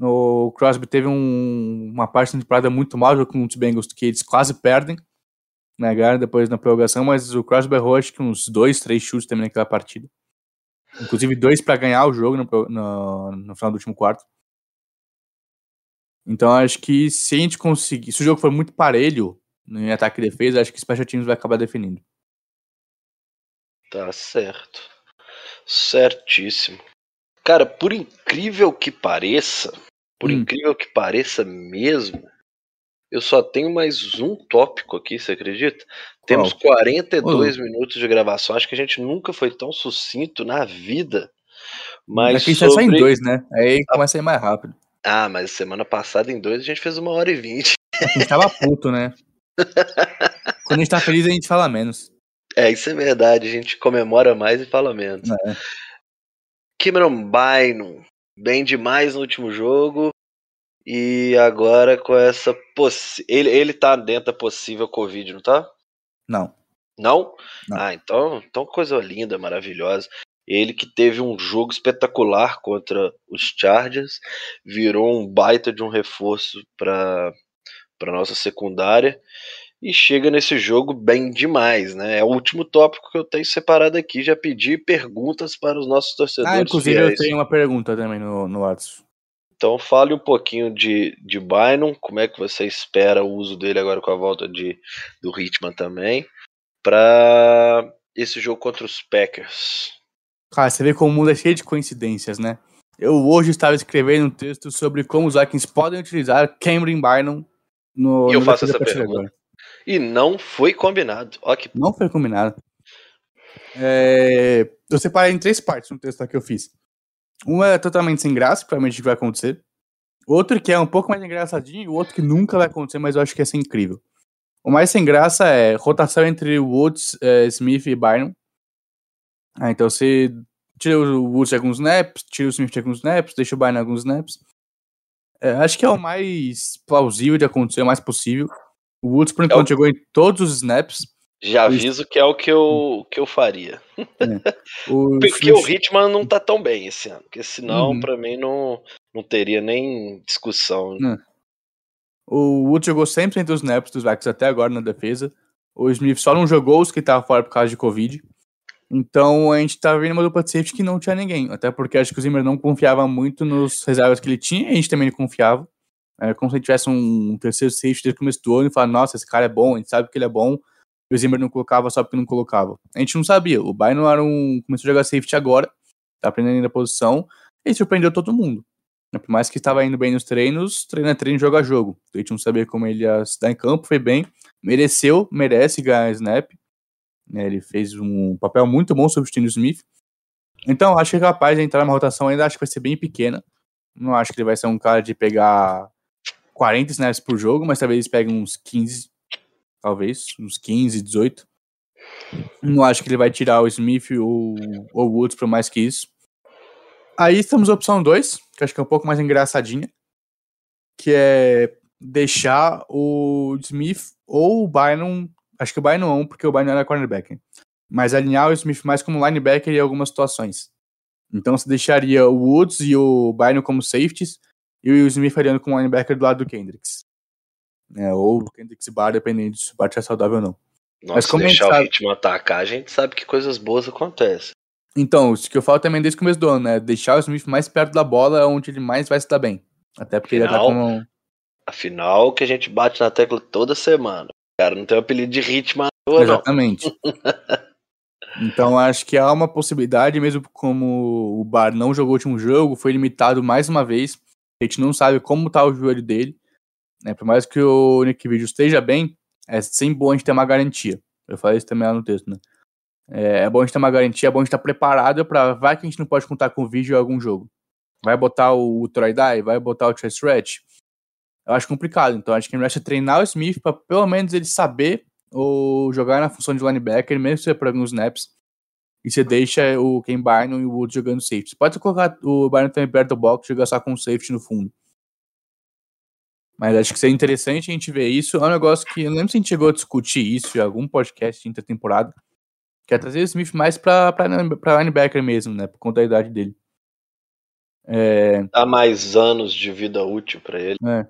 [SPEAKER 3] O Crosby teve um, uma parte da temporada muito mal com os Bengals, que eles quase perdem. Né, ganharam depois na prorrogação, mas o Crosby errou acho que uns dois, três chutes também naquela partida. Inclusive dois para ganhar o jogo no, no, no final do último quarto. Então acho que se a gente conseguir. Se o jogo for muito parelho, em ataque e defesa, acho que Special Teams vai acabar definindo.
[SPEAKER 2] Tá certo. Certíssimo. Cara, por incrível que pareça, por hum. incrível que pareça mesmo, eu só tenho mais um tópico aqui, você acredita? Temos 42 minutos de gravação. Acho que a gente nunca foi tão sucinto na vida. Mas
[SPEAKER 3] Aqui sobre... só em dois, né? Aí começa a ir mais rápido.
[SPEAKER 2] Ah, mas semana passada em dois a gente fez uma hora e vinte.
[SPEAKER 3] A gente tava puto, né? Quando a gente tá feliz, a gente fala menos.
[SPEAKER 2] É, isso é verdade. A gente comemora mais e fala menos. É. Cameron Bynum, bem demais no último jogo. E agora com essa. Ele, ele tá dentro da possível Covid, não tá?
[SPEAKER 3] Não.
[SPEAKER 2] Não? não. Ah, então, então coisa linda, maravilhosa. Ele que teve um jogo espetacular contra os Chargers, virou um baita de um reforço para para nossa secundária e chega nesse jogo bem demais, né? É o último tópico que eu tenho separado aqui. Já pedi perguntas para os nossos torcedores.
[SPEAKER 3] Ah, inclusive fiéis. eu tenho uma pergunta também no, no WhatsApp.
[SPEAKER 2] Então fale um pouquinho de, de Bynum, como é que você espera o uso dele agora com a volta de, do Hitman também, para esse jogo contra os Packers.
[SPEAKER 3] Cara, você vê como o mundo é cheio de coincidências, né? Eu hoje estava escrevendo um texto sobre como os Vikings podem utilizar Cameron Bynum no,
[SPEAKER 2] e eu faço essa pergunta. Agora. E não foi combinado. Ó, que...
[SPEAKER 3] Não foi combinado. É... Eu separei em três partes no texto que eu fiz. Uma é totalmente sem graça, provavelmente vai acontecer. Outro que é um pouco mais engraçadinho o outro que nunca vai acontecer, mas eu acho que ia ser incrível. O mais sem graça é rotação entre Woods, é, Smith e Byron. Ah, então você tira o Woods de alguns snaps, tira o Smith de alguns snaps, deixa o Byron alguns snaps. É, acho que é o mais plausível de acontecer, o mais possível. O Woods, por enquanto, é o... chegou em todos os snaps.
[SPEAKER 2] Já aviso que é o que eu, que eu faria. É. O porque o Hitman não tá tão bem esse ano. Porque senão, uhum. pra mim, não, não teria nem discussão. É.
[SPEAKER 3] O Woods jogou sempre entre os snaps dos Vikings até agora na defesa. O Smith só não jogou os que estavam fora por causa de Covid. Então a gente tá vendo uma dupla de safety que não tinha ninguém. Até porque acho que o Zimmer não confiava muito nos reservas que ele tinha, e a gente também não confiava. É como se a gente tivesse um terceiro safety desde o começo do ano e falar, nossa, esse cara é bom, a gente sabe que ele é bom, e o Zimmer não colocava só porque não colocava. A gente não sabia. O Bynum era um. começou a jogar safety agora, tá aprendendo a posição, e surpreendeu todo mundo. Por mais que estava indo bem nos treinos, treino é treino, jogo a jogo. A gente não sabia como ele ia se dar em campo, foi bem, mereceu, merece ganhar snap. Né, ele fez um papel muito bom substituindo o Smith. Então, acho que é capaz de entrar numa rotação ainda, acho que vai ser bem pequena. Não acho que ele vai ser um cara de pegar 40 snaps por jogo, mas talvez eles peguem uns 15, talvez, uns 15, 18. Não acho que ele vai tirar o Smith ou o Woods por mais que isso. Aí estamos a opção 2, que acho que é um pouco mais engraçadinha, que é deixar o Smith ou o Bynum Acho que o Bay não, porque o Bay não era cornerback. Mas alinhar o Smith mais como linebacker em algumas situações. Então você deixaria o Woods e o Bynum como safeties e o Smith faria como linebacker do lado do Kendricks. É, ou o Kendricks Bar, dependendo se o Bar é saudável ou não.
[SPEAKER 2] Nossa, Mas como deixar sabe... o ritmo atacar, a gente sabe que coisas boas acontecem.
[SPEAKER 3] Então, isso que eu falo também desde o começo do ano, né? Deixar o Smith mais perto da bola, onde ele mais vai se dar bem. Até porque ele já tá
[SPEAKER 2] Afinal-
[SPEAKER 3] com.
[SPEAKER 2] Afinal, que a gente bate na tecla toda semana. O cara não tem o apelido de ritmo à toa.
[SPEAKER 3] Exatamente. então acho que há uma possibilidade, mesmo como o Bar não jogou o último jogo, foi limitado mais uma vez. A gente não sabe como tá o joelho dele. Né? Por mais que o Nick Video esteja bem, é sempre bom a gente ter uma garantia. Eu falei isso também lá no texto, né? É, é bom a gente ter uma garantia, é bom a gente estar preparado para vai que a gente não pode contar com o vídeo em algum jogo. Vai botar o, o Troy Dye, vai botar o Trey Stretch. Eu acho complicado, então acho que gente vai treinar o Smith para pelo menos ele saber ou jogar na função de linebacker, mesmo que seja por alguns snaps. E você deixa o Ken Barnum e o Woods jogando safety. Você pode colocar o Barnum também perto do box e jogar só com o safety no fundo. Mas acho que seria interessante a gente ver isso. É um negócio que eu não lembro se a gente chegou a discutir isso em algum podcast de intertemporada. Que é trazer o Smith mais pra, pra, pra linebacker mesmo, né? Por conta da idade dele. É,
[SPEAKER 2] Dá mais anos de vida útil pra ele.
[SPEAKER 3] É,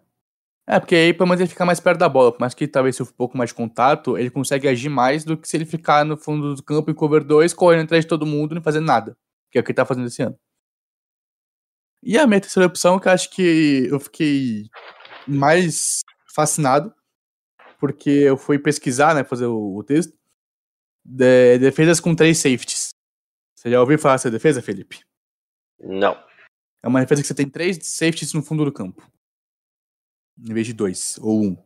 [SPEAKER 3] porque aí pelo menos ele fica mais perto da bola. Por mais que talvez se um pouco mais de contato, ele consegue agir mais do que se ele ficar no fundo do campo em cover 2, correndo atrás de todo mundo e não fazendo nada. Que é o que ele tá fazendo esse ano. E a minha terceira opção, que eu acho que eu fiquei mais fascinado, porque eu fui pesquisar, né, fazer o, o texto, de, defesas com três safeties. Você já ouviu falar dessa defesa, Felipe?
[SPEAKER 2] Não.
[SPEAKER 3] É uma defesa que você tem três safeties no fundo do campo. Em vez de dois, ou um.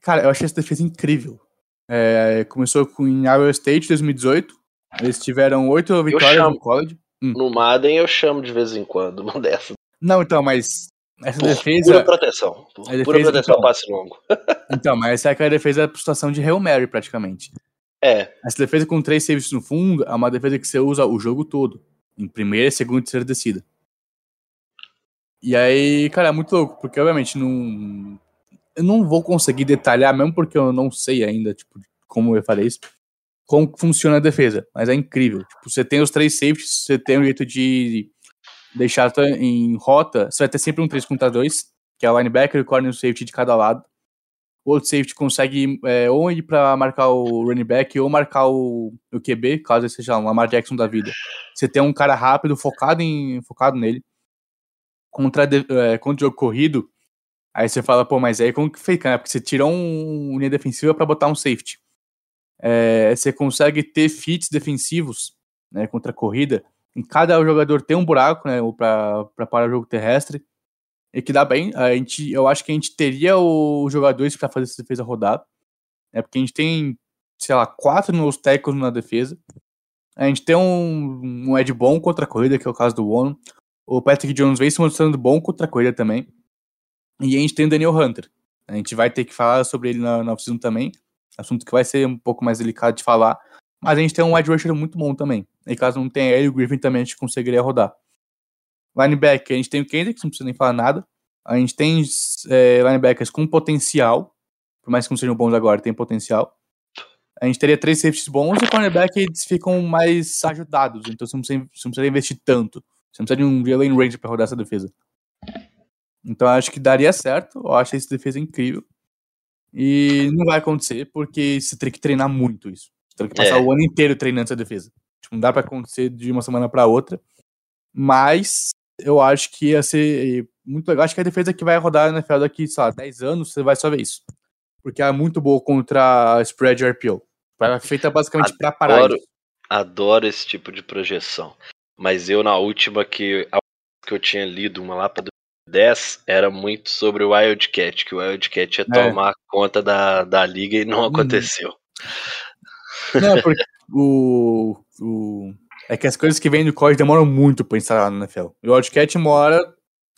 [SPEAKER 3] Cara, eu achei essa defesa incrível. É, começou com em Iowa State 2018. Eles tiveram oito vitórias no college.
[SPEAKER 2] No Madden eu chamo de vez em quando uma dessa.
[SPEAKER 3] Não, então, mas essa
[SPEAKER 2] Por
[SPEAKER 3] defesa.
[SPEAKER 2] pura proteção. Por
[SPEAKER 3] a
[SPEAKER 2] pura
[SPEAKER 3] defesa,
[SPEAKER 2] proteção
[SPEAKER 3] então.
[SPEAKER 2] passe longo.
[SPEAKER 3] Então, mas essa é aquela defesa por situação de Hail Mary, praticamente.
[SPEAKER 2] É,
[SPEAKER 3] Essa defesa com três saves no fundo é uma defesa que você usa o jogo todo. Em primeira, segunda e terceira descida. E aí, cara, é muito louco, porque obviamente não. Eu não vou conseguir detalhar, mesmo porque eu não sei ainda, tipo, como eu falei isso, como funciona a defesa. Mas é incrível. Tipo, você tem os três safeties, você tem um jeito de deixar em rota, você vai ter sempre um 3 contra 2, que é o linebacker o corner o safety de cada lado. O outro safety consegue é, ou ir pra marcar o running back ou marcar o, o QB, caso ele seja um Lamar Jackson da vida. Você tem um cara rápido, focado, em, focado nele. Contra, é, contra o jogo corrido, aí você fala, pô, mas aí como que fica, né? Porque você tirou um, um linha defensiva pra botar um safety. É, você consegue ter fits defensivos né, contra a corrida. Em cada jogador tem um buraco, né? Pra parar o jogo terrestre. E que dá bem. A gente, eu acho que a gente teria os jogadores para fazer essa defesa rodar. É porque a gente tem, sei lá, quatro nos tackles na defesa. A gente tem um, um Ed bom contra a corrida, que é o caso do Ono. O Patrick Jones vem se mostrando bom contra a corrida também. E a gente tem o Daniel Hunter. A gente vai ter que falar sobre ele na, na oficina também. Assunto que vai ser um pouco mais delicado de falar. Mas a gente tem um wide rusher muito bom também. E caso não tenha ele, o Griffin também a gente conseguiria rodar. Linebacker, a gente tem o Kendrick, não precisa nem falar nada. A gente tem é, linebackers com potencial. Por mais que não sejam bons agora, tem potencial. A gente teria três safeties bons e cornerback eles ficam mais ajudados. Então você não precisa, você não precisa investir tanto. Você não precisa de um Jalen Range pra rodar essa defesa. Então eu acho que daria certo. Eu acho essa defesa incrível. E não vai acontecer porque você tem que treinar muito isso. Você tem que passar
[SPEAKER 2] É.
[SPEAKER 3] o ano inteiro treinando essa defesa. Tipo, não dá pra acontecer de uma semana pra outra. Mas eu acho que ia ser muito legal. Acho que a defesa que vai rodar na NFL daqui, sei lá, 10 anos, você vai só ver isso. Porque é muito boa contra a spread RPO. Ela é feita basicamente pra parar isso.
[SPEAKER 2] adoro esse tipo de projeção. Mas eu, na última que, que eu tinha lido, uma lá pra 2010, era muito sobre o Wildcat, que o Wildcat ia
[SPEAKER 3] É.
[SPEAKER 2] tomar conta da, da liga e não
[SPEAKER 3] Uhum.
[SPEAKER 2] aconteceu.
[SPEAKER 3] Não, porque o, o. É que as coisas que vêm do código demoram muito pra instalar no NFL. E o Wildcat, uma hora,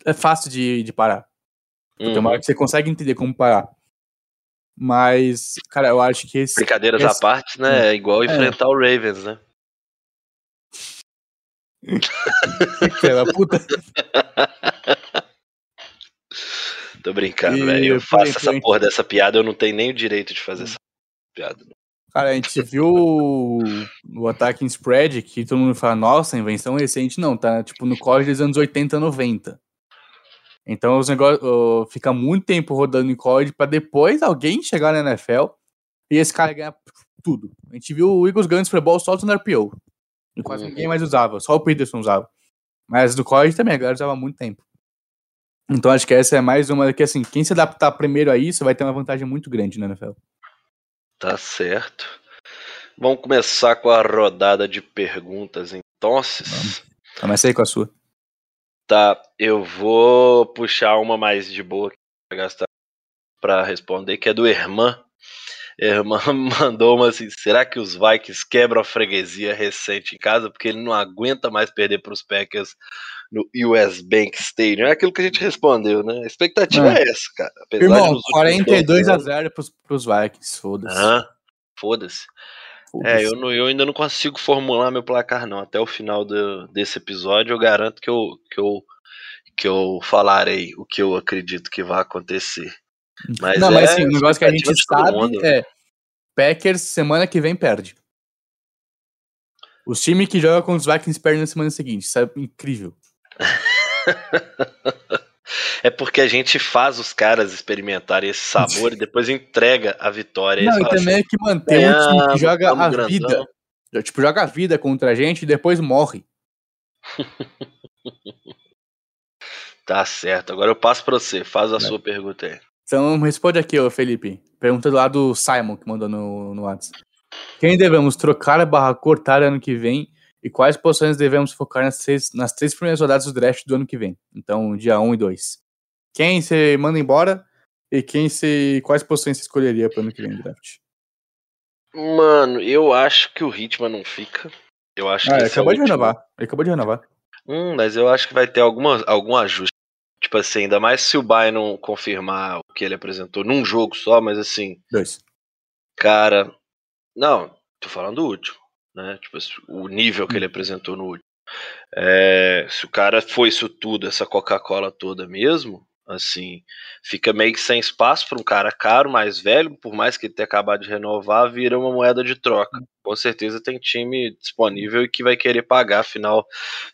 [SPEAKER 3] é fácil de, de parar. Tem uma
[SPEAKER 2] Uhum.
[SPEAKER 3] hora que você consegue entender como parar. Mas, cara, eu acho que esse.
[SPEAKER 2] Brincadeiras
[SPEAKER 3] esse-
[SPEAKER 2] à parte, né? É igual
[SPEAKER 3] É.
[SPEAKER 2] enfrentar o Ravens, né?
[SPEAKER 3] Da puta.
[SPEAKER 2] Tô brincando, velho. Eu faço essa
[SPEAKER 3] a gente-
[SPEAKER 2] porra dessa piada, eu não tenho nem o direito de fazer essa piada.
[SPEAKER 3] Cara, a gente viu o, o ataque em spread que todo mundo fala, nossa, invenção recente. Não, tá tipo no college dos anos 80, 90. Então os negócios fica muito tempo rodando em college pra depois alguém chegar na NFL e esse cara ganhar tudo. A gente viu o Eagles ganhando Super Bowl só no RPO. E quase
[SPEAKER 2] Uhum.
[SPEAKER 3] ninguém mais usava, só o Peterson usava. Mas do college também, a galera usava há muito tempo. Então acho que essa é mais uma que, assim, quem se adaptar primeiro a isso vai ter uma vantagem muito grande na NFL.
[SPEAKER 2] Tá certo. Vamos começar com a rodada de perguntas, então.
[SPEAKER 3] Começa aí com a sua.
[SPEAKER 2] Tá, eu vou puxar uma mais de boa pra gastar para responder, que é do Herman. Herman mandou uma assim: será que os Vikings quebram a freguesia recente em casa? Porque ele não aguenta mais perder para os Packers no US Bank Stadium. É aquilo que a gente respondeu, né? A expectativa é, é essa, cara.
[SPEAKER 3] Apesar Irmão, 42 a 0 pros, pros Vikings, foda-se.
[SPEAKER 2] Ah, foda-se. Foda é, eu, não, eu ainda não consigo formular meu placar, não. Até o final do, desse episódio, eu garanto que eu, que, eu, que eu falarei o que eu acredito que vai acontecer. Mas
[SPEAKER 3] não,
[SPEAKER 2] é,
[SPEAKER 3] mas assim, o negócio que a gente sabe é Packers semana que vem perde. Os times que jogam com os Vikings perdem na semana seguinte. Isso é incrível.
[SPEAKER 2] é porque a gente faz os caras experimentarem esse sabor e depois entrega a vitória.
[SPEAKER 3] Não, e também assim, é que manter um time que joga a grandão. vida. Tipo, joga a vida contra a gente e depois morre.
[SPEAKER 2] tá certo. Agora eu passo pra você. Faz a é. sua pergunta aí.
[SPEAKER 3] Então responde aqui, ô Felipe. Pergunta lá do Simon, que mandou no, no WhatsApp. Quem devemos trocar barra cortar ano que vem e quais posições devemos focar nas três, nas três primeiras rodadas do draft do ano que vem? Então, dia 1 e 2. Quem você manda embora e quem você, quais posições você escolheria para ano que vem do draft?
[SPEAKER 2] Mano, eu acho que o Hitman não fica. Eu acho
[SPEAKER 3] ah,
[SPEAKER 2] que
[SPEAKER 3] ele acabou é de renovar. Ele acabou de renovar.
[SPEAKER 2] Hum, mas eu acho que vai ter alguma, algum ajuste Tipo assim, ainda mais se o Bayern não confirmar o que ele apresentou num jogo só, mas assim.
[SPEAKER 3] Dois.
[SPEAKER 2] Cara. Não, tô falando do último. Né? Tipo, o nível que ele apresentou no último. É, se o cara foi isso tudo, essa Coca-Cola toda mesmo, assim, fica meio que sem espaço para um cara caro, mais velho, por mais que ele tenha acabado de renovar, vira uma moeda de troca. Com certeza tem time disponível e que vai querer pagar, afinal,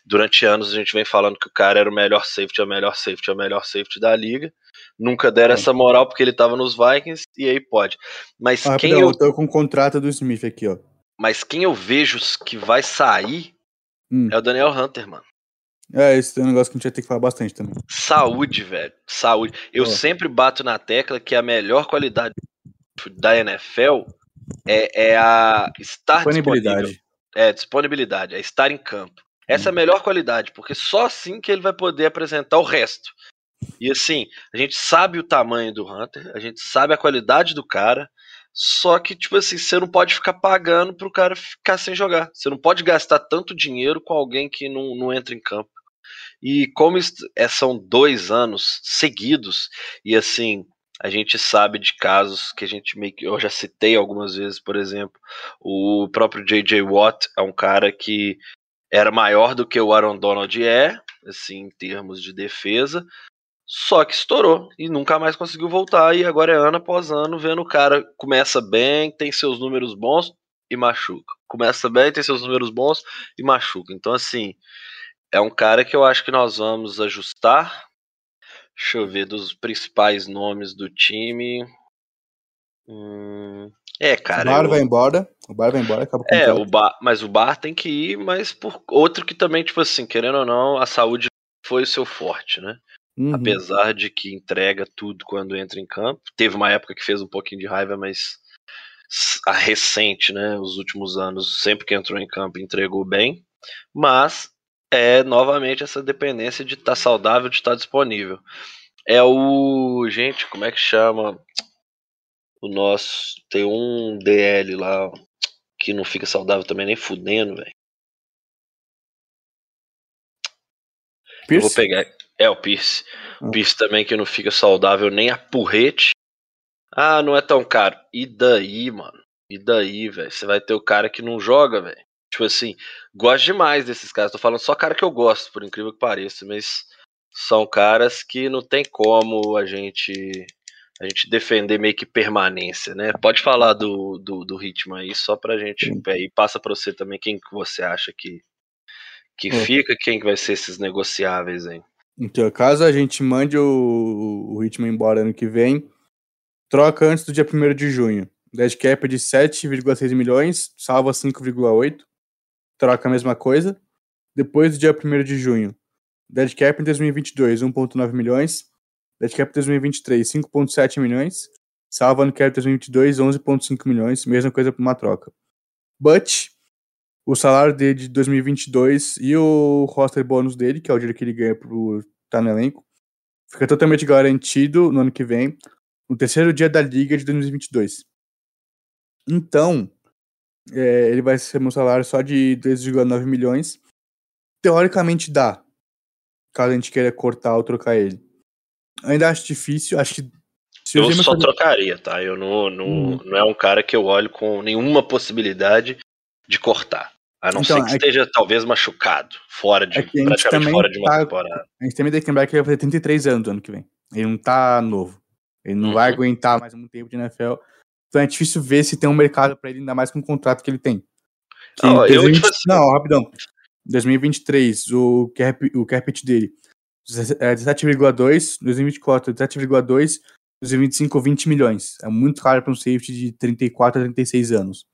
[SPEAKER 2] durante anos a gente vem falando que o cara era o melhor safety, o melhor safety, o melhor safety da liga. Nunca deram essa moral porque ele estava nos Vikings e aí pode. Mas
[SPEAKER 3] ah,
[SPEAKER 2] quem
[SPEAKER 3] eu...
[SPEAKER 2] eu
[SPEAKER 3] tô com o contrato do Smith aqui, ó.
[SPEAKER 2] Mas quem eu vejo que vai sair hum. é o Daniel Hunter, mano.
[SPEAKER 3] É, esse é um negócio que a gente vai ter que falar bastante também.
[SPEAKER 2] Saúde, velho. Saúde. Eu sempre bato na tecla que a melhor qualidade da NFL é, é a estar
[SPEAKER 3] disponibilidade.
[SPEAKER 2] Disponível. É, disponibilidade, é estar em campo. Essa hum. é a melhor qualidade, porque só assim que ele vai poder apresentar o resto. E assim, a gente sabe o tamanho do Hunter, a gente sabe a qualidade do cara, só que, tipo assim, você não pode ficar pagando pro cara ficar sem jogar. Você não pode gastar tanto dinheiro com alguém que não, não entra em campo. E como é, são dois anos seguidos, e assim, a gente sabe de casos que a gente meio que. Eu já citei algumas vezes, por exemplo, o próprio J.J. Watt é um cara que era maior do que o Aaron Donald é, assim, em termos de defesa, só que estourou e nunca mais conseguiu voltar. E agora é ano após ano, vendo o cara começa bem, tem seus números bons e machuca. Começa bem, tem seus números bons e machuca. Então, assim, é um cara que eu acho que nós vamos ajustar. Deixa eu ver dos principais nomes do time. Hum, é, cara.
[SPEAKER 3] O Bar
[SPEAKER 2] eu...
[SPEAKER 3] vai embora. O Bar vai embora, acaba
[SPEAKER 2] É, o bar, mas o Bar tem que ir, mas por outro que também, tipo assim, querendo ou não, a saúde foi o seu forte, né? Uhum. Apesar de que entrega tudo quando entra em campo. Teve uma época que fez um pouquinho de raiva, mas a recente, né? Os últimos anos, sempre que entrou em campo, entregou bem. Mas é novamente essa dependência de estar tá saudável, de estar tá disponível. É o. Gente, como é que chama? O nosso. Tem um DL lá que não fica saudável também, nem fudendo, velho. Eu vou pegar. É, o Pierce. O ah. Pierce também que não fica saudável nem a porrete. Ah, não é tão caro. E daí, mano? E daí, velho? Você vai ter o cara que não joga, velho. Tipo assim, gosto demais desses caras. Tô falando só cara que eu gosto, por incrível que pareça, mas são caras que não tem como a gente a gente defender meio que permanência, né? Pode falar do, do, do ritmo aí, só pra gente. E passa pra você também quem que você acha que, que é. fica, quem que vai ser esses negociáveis aí.
[SPEAKER 3] Então, caso a gente mande o, o ritmo embora ano que vem, troca antes do dia 1 de junho. Dead cap é de 7,6 milhões, salva 5,8. Troca a mesma coisa. Depois do dia 1 de junho, Dead Cap em 2022, 1.9 milhões. Dead Cap em 2023, 5.7 milhões. Salva no Cap 2022, 11.5 milhões. Mesma coisa para uma troca. But, o salário dele de 2022 e o roster bônus dele, que é o dinheiro que ele ganha por estar tá no elenco, fica totalmente garantido no ano que vem, no terceiro dia da liga de 2022. Então, é, ele vai ser um salário só de 2,9 milhões. Teoricamente dá, caso a gente queira cortar ou trocar ele. Ainda acho difícil, acho que.
[SPEAKER 2] eu só fazer... trocaria, tá? Eu não, não, hum. não é um cara que eu olho com nenhuma possibilidade de cortar. A não então, ser que é esteja que... talvez machucado, fora de, é praticamente fora de uma tá... temporada.
[SPEAKER 3] A gente também tem que lembrar que ele vai fazer 33 anos ano que vem. Ele não tá novo. Ele não uhum. vai aguentar mais um tempo de NFL. Então é difícil ver se tem um mercado para ele, ainda mais com o contrato que ele tem. Que oh, 2020... eu, tipo assim... Não, rapidão. 2023, o cap, o cap dele é 17,2, 2024 17,2, 2025 20 milhões. É muito caro para um safety de 34 a 36 anos.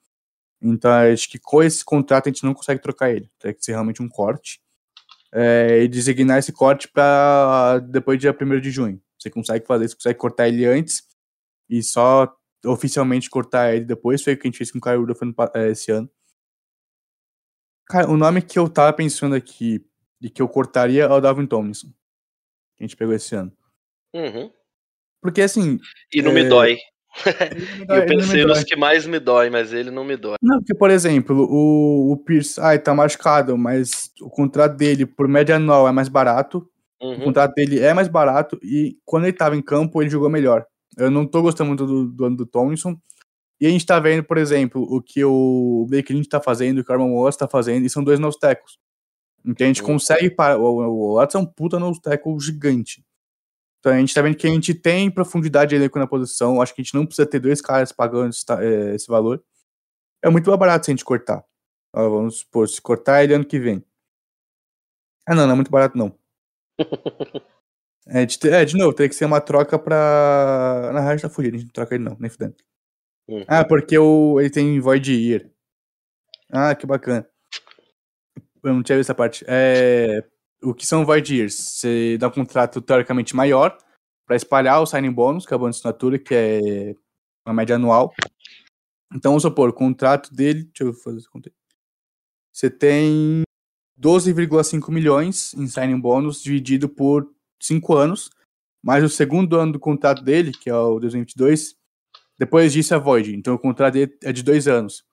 [SPEAKER 3] Então acho que com esse contrato a gente não consegue trocar ele. Tem que ser realmente um corte. É, e designar esse corte para depois do dia 1 de junho. Você consegue fazer, você consegue cortar ele antes e só oficialmente cortar ele depois. Foi o que a gente fez com o Kyle Rudolph é, esse ano. Cara, o nome que eu tava pensando aqui e que eu cortaria é o Dalvin Tomlinson. Que a gente pegou esse ano.
[SPEAKER 2] Uhum.
[SPEAKER 3] Porque assim.
[SPEAKER 2] E não é... me dói. Me dói eu pensei nos que mais me dói, mas ele não me dói.
[SPEAKER 3] Não, porque, por exemplo, o, o Pierce, ai, tá machucado, mas o contrato dele por média anual é mais barato. Uhum. O contrato dele é mais barato e quando ele tava em campo, ele jogou melhor. Eu não tô gostando muito do, do ano do Tomlinson. E a gente tá vendo, por exemplo, o que o Blake Lynch tá fazendo, o Carmen Wallace tá fazendo, e são dois novos tecos. Então a gente uhum. consegue parar. O, o Watson é um puta no teco gigante. Então a gente tá vendo que a gente tem profundidade de elenco na posição. Acho que a gente não precisa ter dois caras pagando esse, é, valor. É muito mais barato se a gente cortar. Ó, vamos supor, se cortar ele ano que vem. Ah, não, não é muito barato, não. é, de, é, de novo, teria que ser uma troca pra. Na rádio tá fugindo, a gente não troca ele, não, nem fudendo. Uhum. Ah, porque o, ele tem Void Year. Ah, que bacana. Eu não tinha visto essa parte. É, o que são Void Years? Você dá um contrato teoricamente maior para espalhar o signing bônus, que é a bônus de assinatura, que é uma média anual. Então, vamos supor, o contrato dele. Deixa eu fazer esse conta. Você tem 12,5 milhões em signing bônus dividido por 5 anos, mais o segundo ano do contrato dele, que é o 2022, depois disso é void. Então o contrato dele é de 2 anos.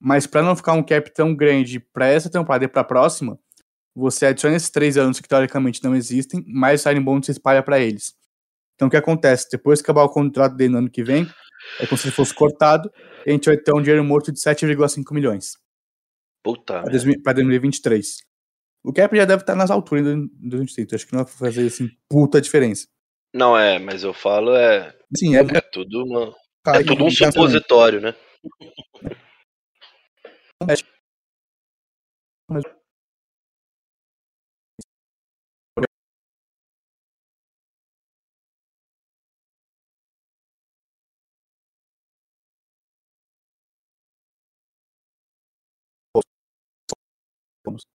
[SPEAKER 3] Mas para não ficar um cap tão grande para essa temporada e para a próxima, você adiciona esses 3 anos que teoricamente não existem, mais o signing bônus se espalha para eles. Então o que acontece? Depois que acabar o contrato dele no ano que vem, é como se ele fosse cortado, e a gente vai ter um dinheiro morto de 7,5 milhões.
[SPEAKER 2] Puta.
[SPEAKER 3] Para 2023. O cap já deve estar nas alturas em 2023. Acho que não vai fazer assim puta diferença.
[SPEAKER 2] Não é, mas eu falo é.
[SPEAKER 3] Sim, é,
[SPEAKER 2] é tudo uma. é tudo um supositório, né?
[SPEAKER 3] Vamos.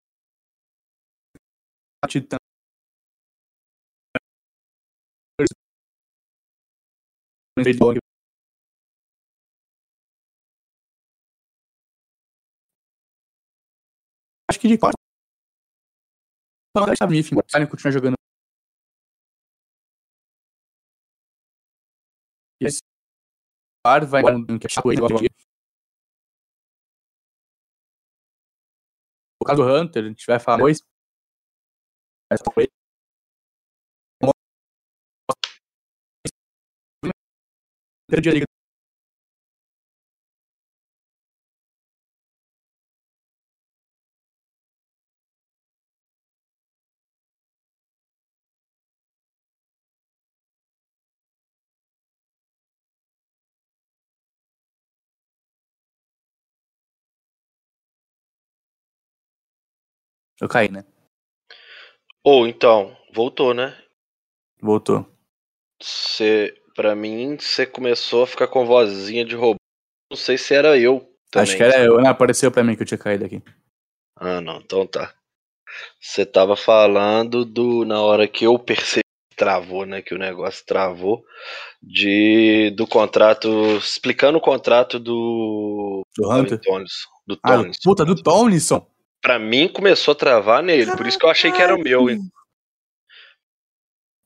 [SPEAKER 3] Acho que de quatro. Não deixar o Miffin, o continua jogando. E esse par vai no que achar ele O caso do Hunter, a gente vai falar depois. Mas foi dia liga Eu caí, né?
[SPEAKER 2] Ou então, voltou, né?
[SPEAKER 3] Voltou.
[SPEAKER 2] Você, pra mim, você começou a ficar com vozinha de robô. Não sei se era eu.
[SPEAKER 3] Também, Acho que era sabe? eu, né? Apareceu pra mim que eu tinha caído aqui.
[SPEAKER 2] Ah, não, então tá. Você tava falando do na hora que eu percebi que travou, né, que o negócio travou de do contrato, explicando o contrato do
[SPEAKER 3] Do Hunter?
[SPEAKER 2] Tomlinson, do
[SPEAKER 3] Ah, puta, do Tomlinson.
[SPEAKER 2] Pra mim começou a travar nele, por isso que eu achei que era o meu, hein.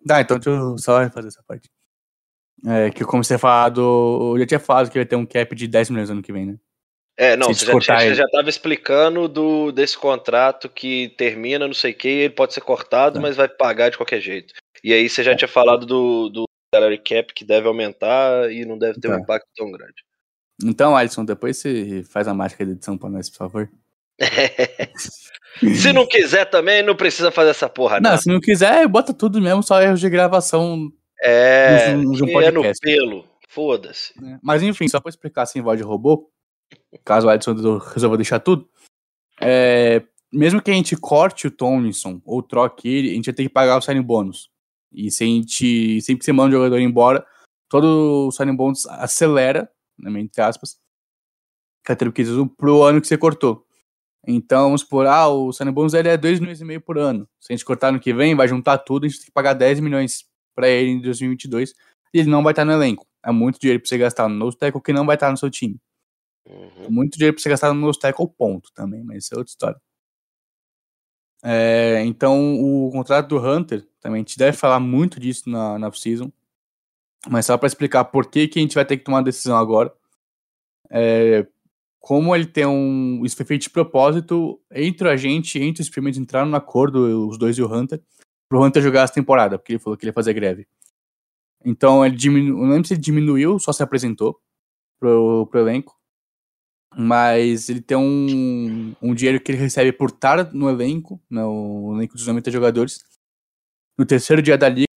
[SPEAKER 3] Tá, então deixa eu só fazer essa parte. É, que eu comecei a falar do. Eu já tinha falado que vai ter um cap de 10 milhões ano que vem, né?
[SPEAKER 2] É, não, você já, tinha- você já tava explicando do, desse contrato que termina, não sei o que, ele pode ser cortado,
[SPEAKER 3] Tá.
[SPEAKER 2] mas vai pagar de qualquer jeito. E aí você já tinha falado do, do salary cap que deve aumentar e não deve ter um
[SPEAKER 3] Tá.
[SPEAKER 2] impacto tão grande.
[SPEAKER 3] Então, Alisson, depois você faz a mágica de edição pra nós, por favor.
[SPEAKER 2] Se não quiser também, não precisa fazer essa porra, não.
[SPEAKER 3] Não, se não quiser, bota tudo mesmo, só erros de gravação.
[SPEAKER 2] É,
[SPEAKER 3] de um- de um
[SPEAKER 2] é no pelo. Foda-se.
[SPEAKER 3] né? Mas enfim, só pra explicar assim, voz de robô, caso o Alisson resolva deixar tudo. é, mesmo que a gente corte o Tomlinson ou troque ele, a gente vai ter que pagar o signing bônus. E se a gente, sempre que você manda o jogador embora, todo o signing bônus acelera, né, entre aspas, que pro ano que você cortou. Então, vamos supor, ah, o signing bônus ele é 2 milhões e meio por ano. Se a gente cortar no que vem, vai juntar tudo, a gente tem que pagar 10 milhões pra ele em 2022 e ele não vai estar no elenco. É muito dinheiro pra você gastar no nose tackle que não vai estar no seu time.
[SPEAKER 2] Uhum.
[SPEAKER 3] É muito dinheiro pra você gastar no nose tackle, ponto, também, mas isso é outra história. É, então, o contrato do Hunter, também, a gente deve falar muito disso na, na off-season, mas só pra explicar por que, que a gente vai ter que tomar a decisão agora. É, como ele tem um. Isso foi feito de propósito entre a gente, entre os primeiros entraram no acordo, os dois e o Hunter, pro Hunter jogar essa temporada, porque ele falou que ele ia fazer greve. Então ele. Não lembro se ele diminuiu, só se apresentou pro, pro elenco. Mas ele tem um, um dinheiro que ele recebe por estar no elenco, no elenco dos 90 jogadores. No terceiro dia da liga.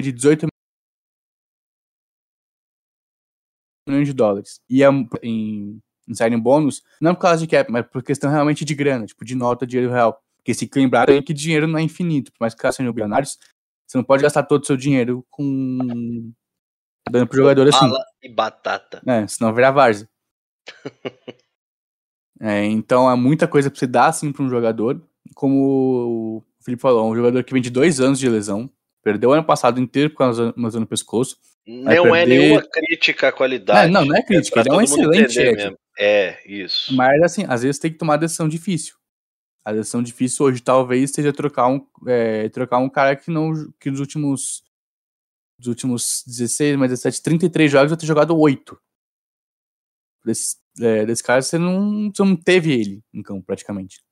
[SPEAKER 3] De 18 milhões de dólares. E é em, em signing bônus, não por causa de cap, mas por questão realmente de grana, tipo, de nota, dinheiro real. Porque se lembrarem que dinheiro não é infinito, por mais que sejam bilionários, você não pode gastar todo o seu dinheiro com. dando pro jogador assim.
[SPEAKER 2] Bala e batata.
[SPEAKER 3] É, senão virar várzea. é, então é muita coisa pra você dar assim pra um jogador. Como o Felipe falou, um jogador que vem de dois anos de lesão, perdeu o ano passado inteiro por causa de no pescoço.
[SPEAKER 2] Não é
[SPEAKER 3] perder-
[SPEAKER 2] nenhuma crítica à qualidade.
[SPEAKER 3] Não, não, não é crítica,
[SPEAKER 2] pra
[SPEAKER 3] ele é um excelente.
[SPEAKER 2] É, isso.
[SPEAKER 3] Mas assim, às vezes tem que tomar decisão difícil. A decisão difícil hoje talvez seja trocar um, é, trocar um cara que não que nos últimos dos últimos 16, mais 17, 33 jogos vai ter jogado 8. Desse, é, desse cara você não, você não teve ele em campo praticamente.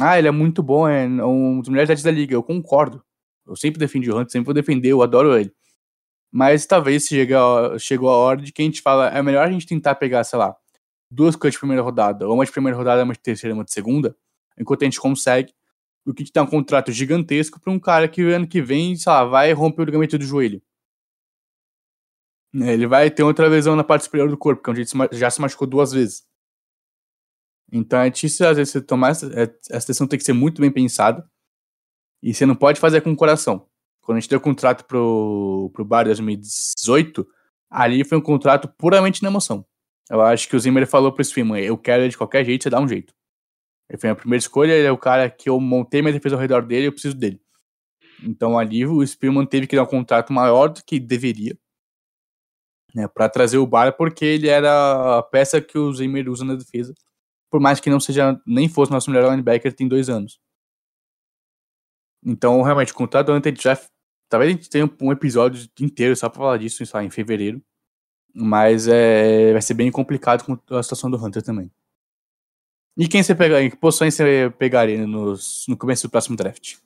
[SPEAKER 3] Ah, ele é muito bom, é um dos melhores atletas da liga, eu concordo. Eu sempre defendi o Hunter, sempre vou defender, eu adoro ele. Mas talvez chega, chegou a hora de que a gente fala, é melhor a gente tentar pegar, sei lá, duas coisas de primeira rodada, uma de primeira rodada, uma de terceira, uma de segunda, enquanto a gente consegue, do que dar um contrato gigantesco pra um cara que ano que vem, sei lá, vai romper o ligamento do joelho. Ele vai ter outra lesão na parte superior do corpo, porque a gente já se machucou duas vezes. Então é difícil, às vezes, você tomar essa, é, essa decisão tem que ser muito bem pensada. E você não pode fazer com o coração. Quando a gente deu o contrato pro, pro Bar em 2018, ali foi um contrato puramente na emoção. Eu acho que o Zimmer falou pro Swimmer, eu quero ele de qualquer jeito, você dá um jeito. Ele foi a primeira escolha, ele é o cara que eu montei minha defesa ao redor dele, eu preciso dele. Então ali o Spearman teve que dar um contrato maior do que deveria, né, para trazer o Bar, porque ele era a peça que o Zimmer usa na defesa, por mais que não seja, nem fosse nosso melhor linebacker, tem dois anos. Então, realmente, o contrato do Hunter já. Talvez a gente tenha um episódio inteiro só pra falar disso, em fevereiro. Mas é, vai ser bem complicado com a situação do Hunter também. E quem você pegar, em que posições você pegaria no começo do próximo draft?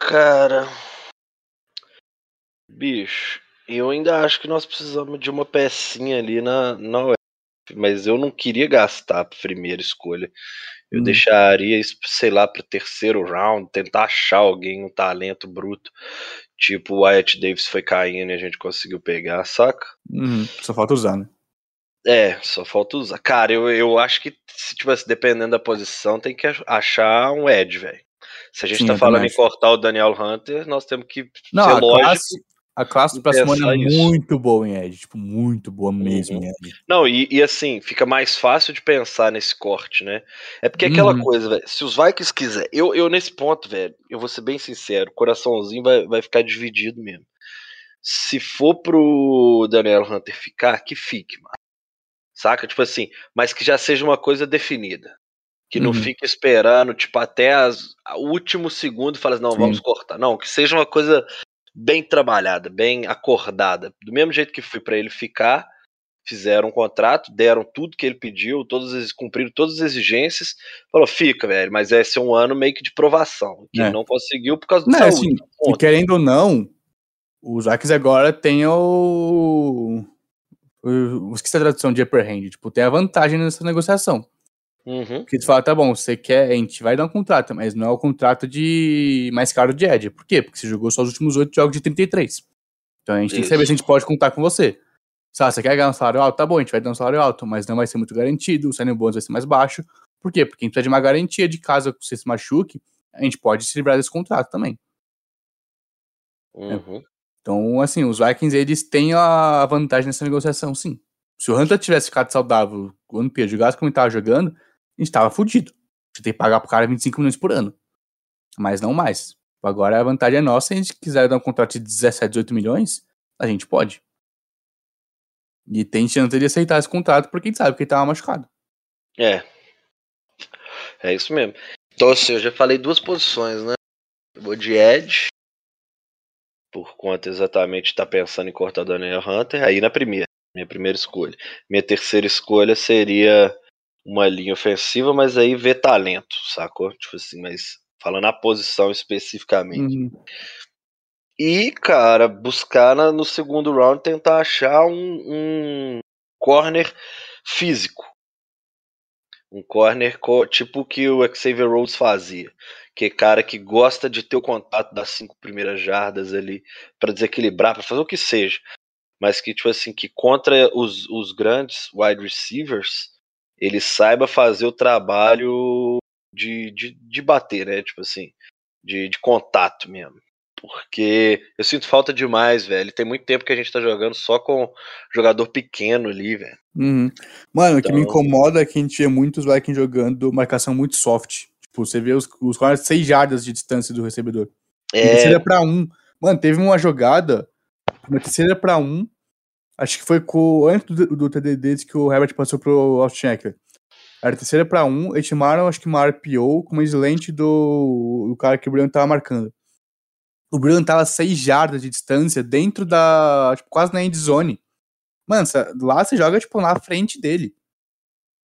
[SPEAKER 2] Cara. Bicho, eu ainda acho que nós precisamos de uma pecinha ali na, na UF, mas eu não queria gastar a primeira escolha. Eu
[SPEAKER 3] Hum.
[SPEAKER 2] deixaria isso, sei lá, pro terceiro round, tentar achar alguém, um talento bruto. Tipo, o Wyatt Davis foi caindo e a gente conseguiu pegar, saca?
[SPEAKER 3] Uhum, só falta usar, né?
[SPEAKER 2] É, só falta usar. Cara, eu, eu acho que, se tivesse dependendo da posição, tem que ach- achar um Ed, velho. Se a gente
[SPEAKER 3] Sim,
[SPEAKER 2] tá falando em cortar o Daniel Hunter, nós temos que
[SPEAKER 3] Não,
[SPEAKER 2] ser lógico.
[SPEAKER 3] classe, a classe do ano é
[SPEAKER 2] isso.
[SPEAKER 3] muito boa em Edge. Tipo, muito boa mesmo
[SPEAKER 2] Uhum.
[SPEAKER 3] em Edge.
[SPEAKER 2] Não, e, e assim, fica mais fácil de pensar nesse corte, né? É porque aquela
[SPEAKER 3] Uhum.
[SPEAKER 2] coisa, velho, se os Vikings quiser, eu, eu nesse ponto, velho, eu vou ser bem sincero, o coraçãozinho vai, vai ficar dividido mesmo. Se for pro Daniel Hunter ficar, que fique, mano. Saca? Tipo assim, mas que já seja uma coisa definida. Que não
[SPEAKER 3] Uhum.
[SPEAKER 2] fique esperando, tipo, até as, o último segundo e fala assim, não,
[SPEAKER 3] Sim.
[SPEAKER 2] vamos cortar. Não, que seja uma coisa bem trabalhada, bem acordada. Do mesmo jeito que foi pra ele ficar, fizeram um contrato, deram tudo que ele pediu, todas as, cumpriram todas as exigências. Falou, fica, velho, mas vai ser um ano meio que de provação. Que
[SPEAKER 3] É.
[SPEAKER 2] ele não conseguiu por causa de
[SPEAKER 3] Não,
[SPEAKER 2] saúde.
[SPEAKER 3] assim, e querendo ou não, os Vikings agora tem o. o esqueci a tradução de upper hand. Tipo, tem a vantagem nessa negociação.
[SPEAKER 2] Uhum.
[SPEAKER 3] Porque eles falam, tá bom, você quer, a gente vai dar um contrato, mas não é o contrato de mais caro de Edge. Por quê? Porque você jogou só os últimos oito jogos de 33. Então a gente tem que saber
[SPEAKER 2] Isso.
[SPEAKER 3] se a gente pode contar com você. Sabe, você quer ganhar um salário alto? Tá bom, a gente vai dar um salário alto, mas não vai ser muito garantido, o salário bônus vai ser mais baixo. Por quê? Porque a gente precisa de uma garantia de caso você se machuque, a gente pode se livrar desse contrato também.
[SPEAKER 2] Uhum.
[SPEAKER 3] Então, assim, os Vikings, eles têm a vantagem nessa negociação, sim. Se o Hunter tivesse ficado saudável o ano inteiro, jogasse como ele tava jogando, a gente tava fudido. Você tem que pagar pro cara 25 milhões por ano. Mas não mais. Agora a vantagem é nossa, se a gente quiser dar um contrato de 17, 18 milhões, a gente pode. E tem chance de aceitar esse contrato porque a gente sabe que ele tava machucado.
[SPEAKER 2] É. É isso mesmo. Então, assim, eu já falei duas posições, né? Eu vou de Edge, por conta exatamente estar pensando em cortar Daniel Hunter, aí na primeira, minha primeira escolha. Minha terceira escolha seria uma linha ofensiva, mas aí ver talento, sacou? Tipo assim, mas falando a posição especificamente.
[SPEAKER 3] Uhum.
[SPEAKER 2] E, cara, buscar na- no segundo round tentar achar um, um corner físico. Um corner co- tipo o que o Xavier Rhodes fazia. Que é cara que gosta de ter o contato das cinco primeiras jardas ali pra desequilibrar, pra fazer o que seja. Mas que, tipo assim, que contra os, os grandes wide receivers, ele saiba fazer o trabalho de, de, de bater, né? Tipo assim, de, de contato mesmo. Porque eu sinto falta demais, velho. Tem muito tempo que a gente tá jogando só com jogador pequeno ali, velho.
[SPEAKER 3] Uhum. Mano, o que me
[SPEAKER 2] Então-
[SPEAKER 3] incomoda é que a gente vê muitos Vikings jogando marcação muito soft. Tipo, você vê os, os corners 6 jardas de distância do recebedor.
[SPEAKER 2] É,
[SPEAKER 3] terceira pra um. Mano, teve uma jogada, na terceira pra um, acho que foi com, antes do, do TD que o Herbert passou pro Austin Eckler. Era terceira pra um, eles chamaram, acho que uma RPO com uma slant do, do cara que o Brian tava marcando. O Brian tava 6 jardas de distância dentro da, tipo, quase na end zone. Mano, lá você joga, tipo, na frente dele.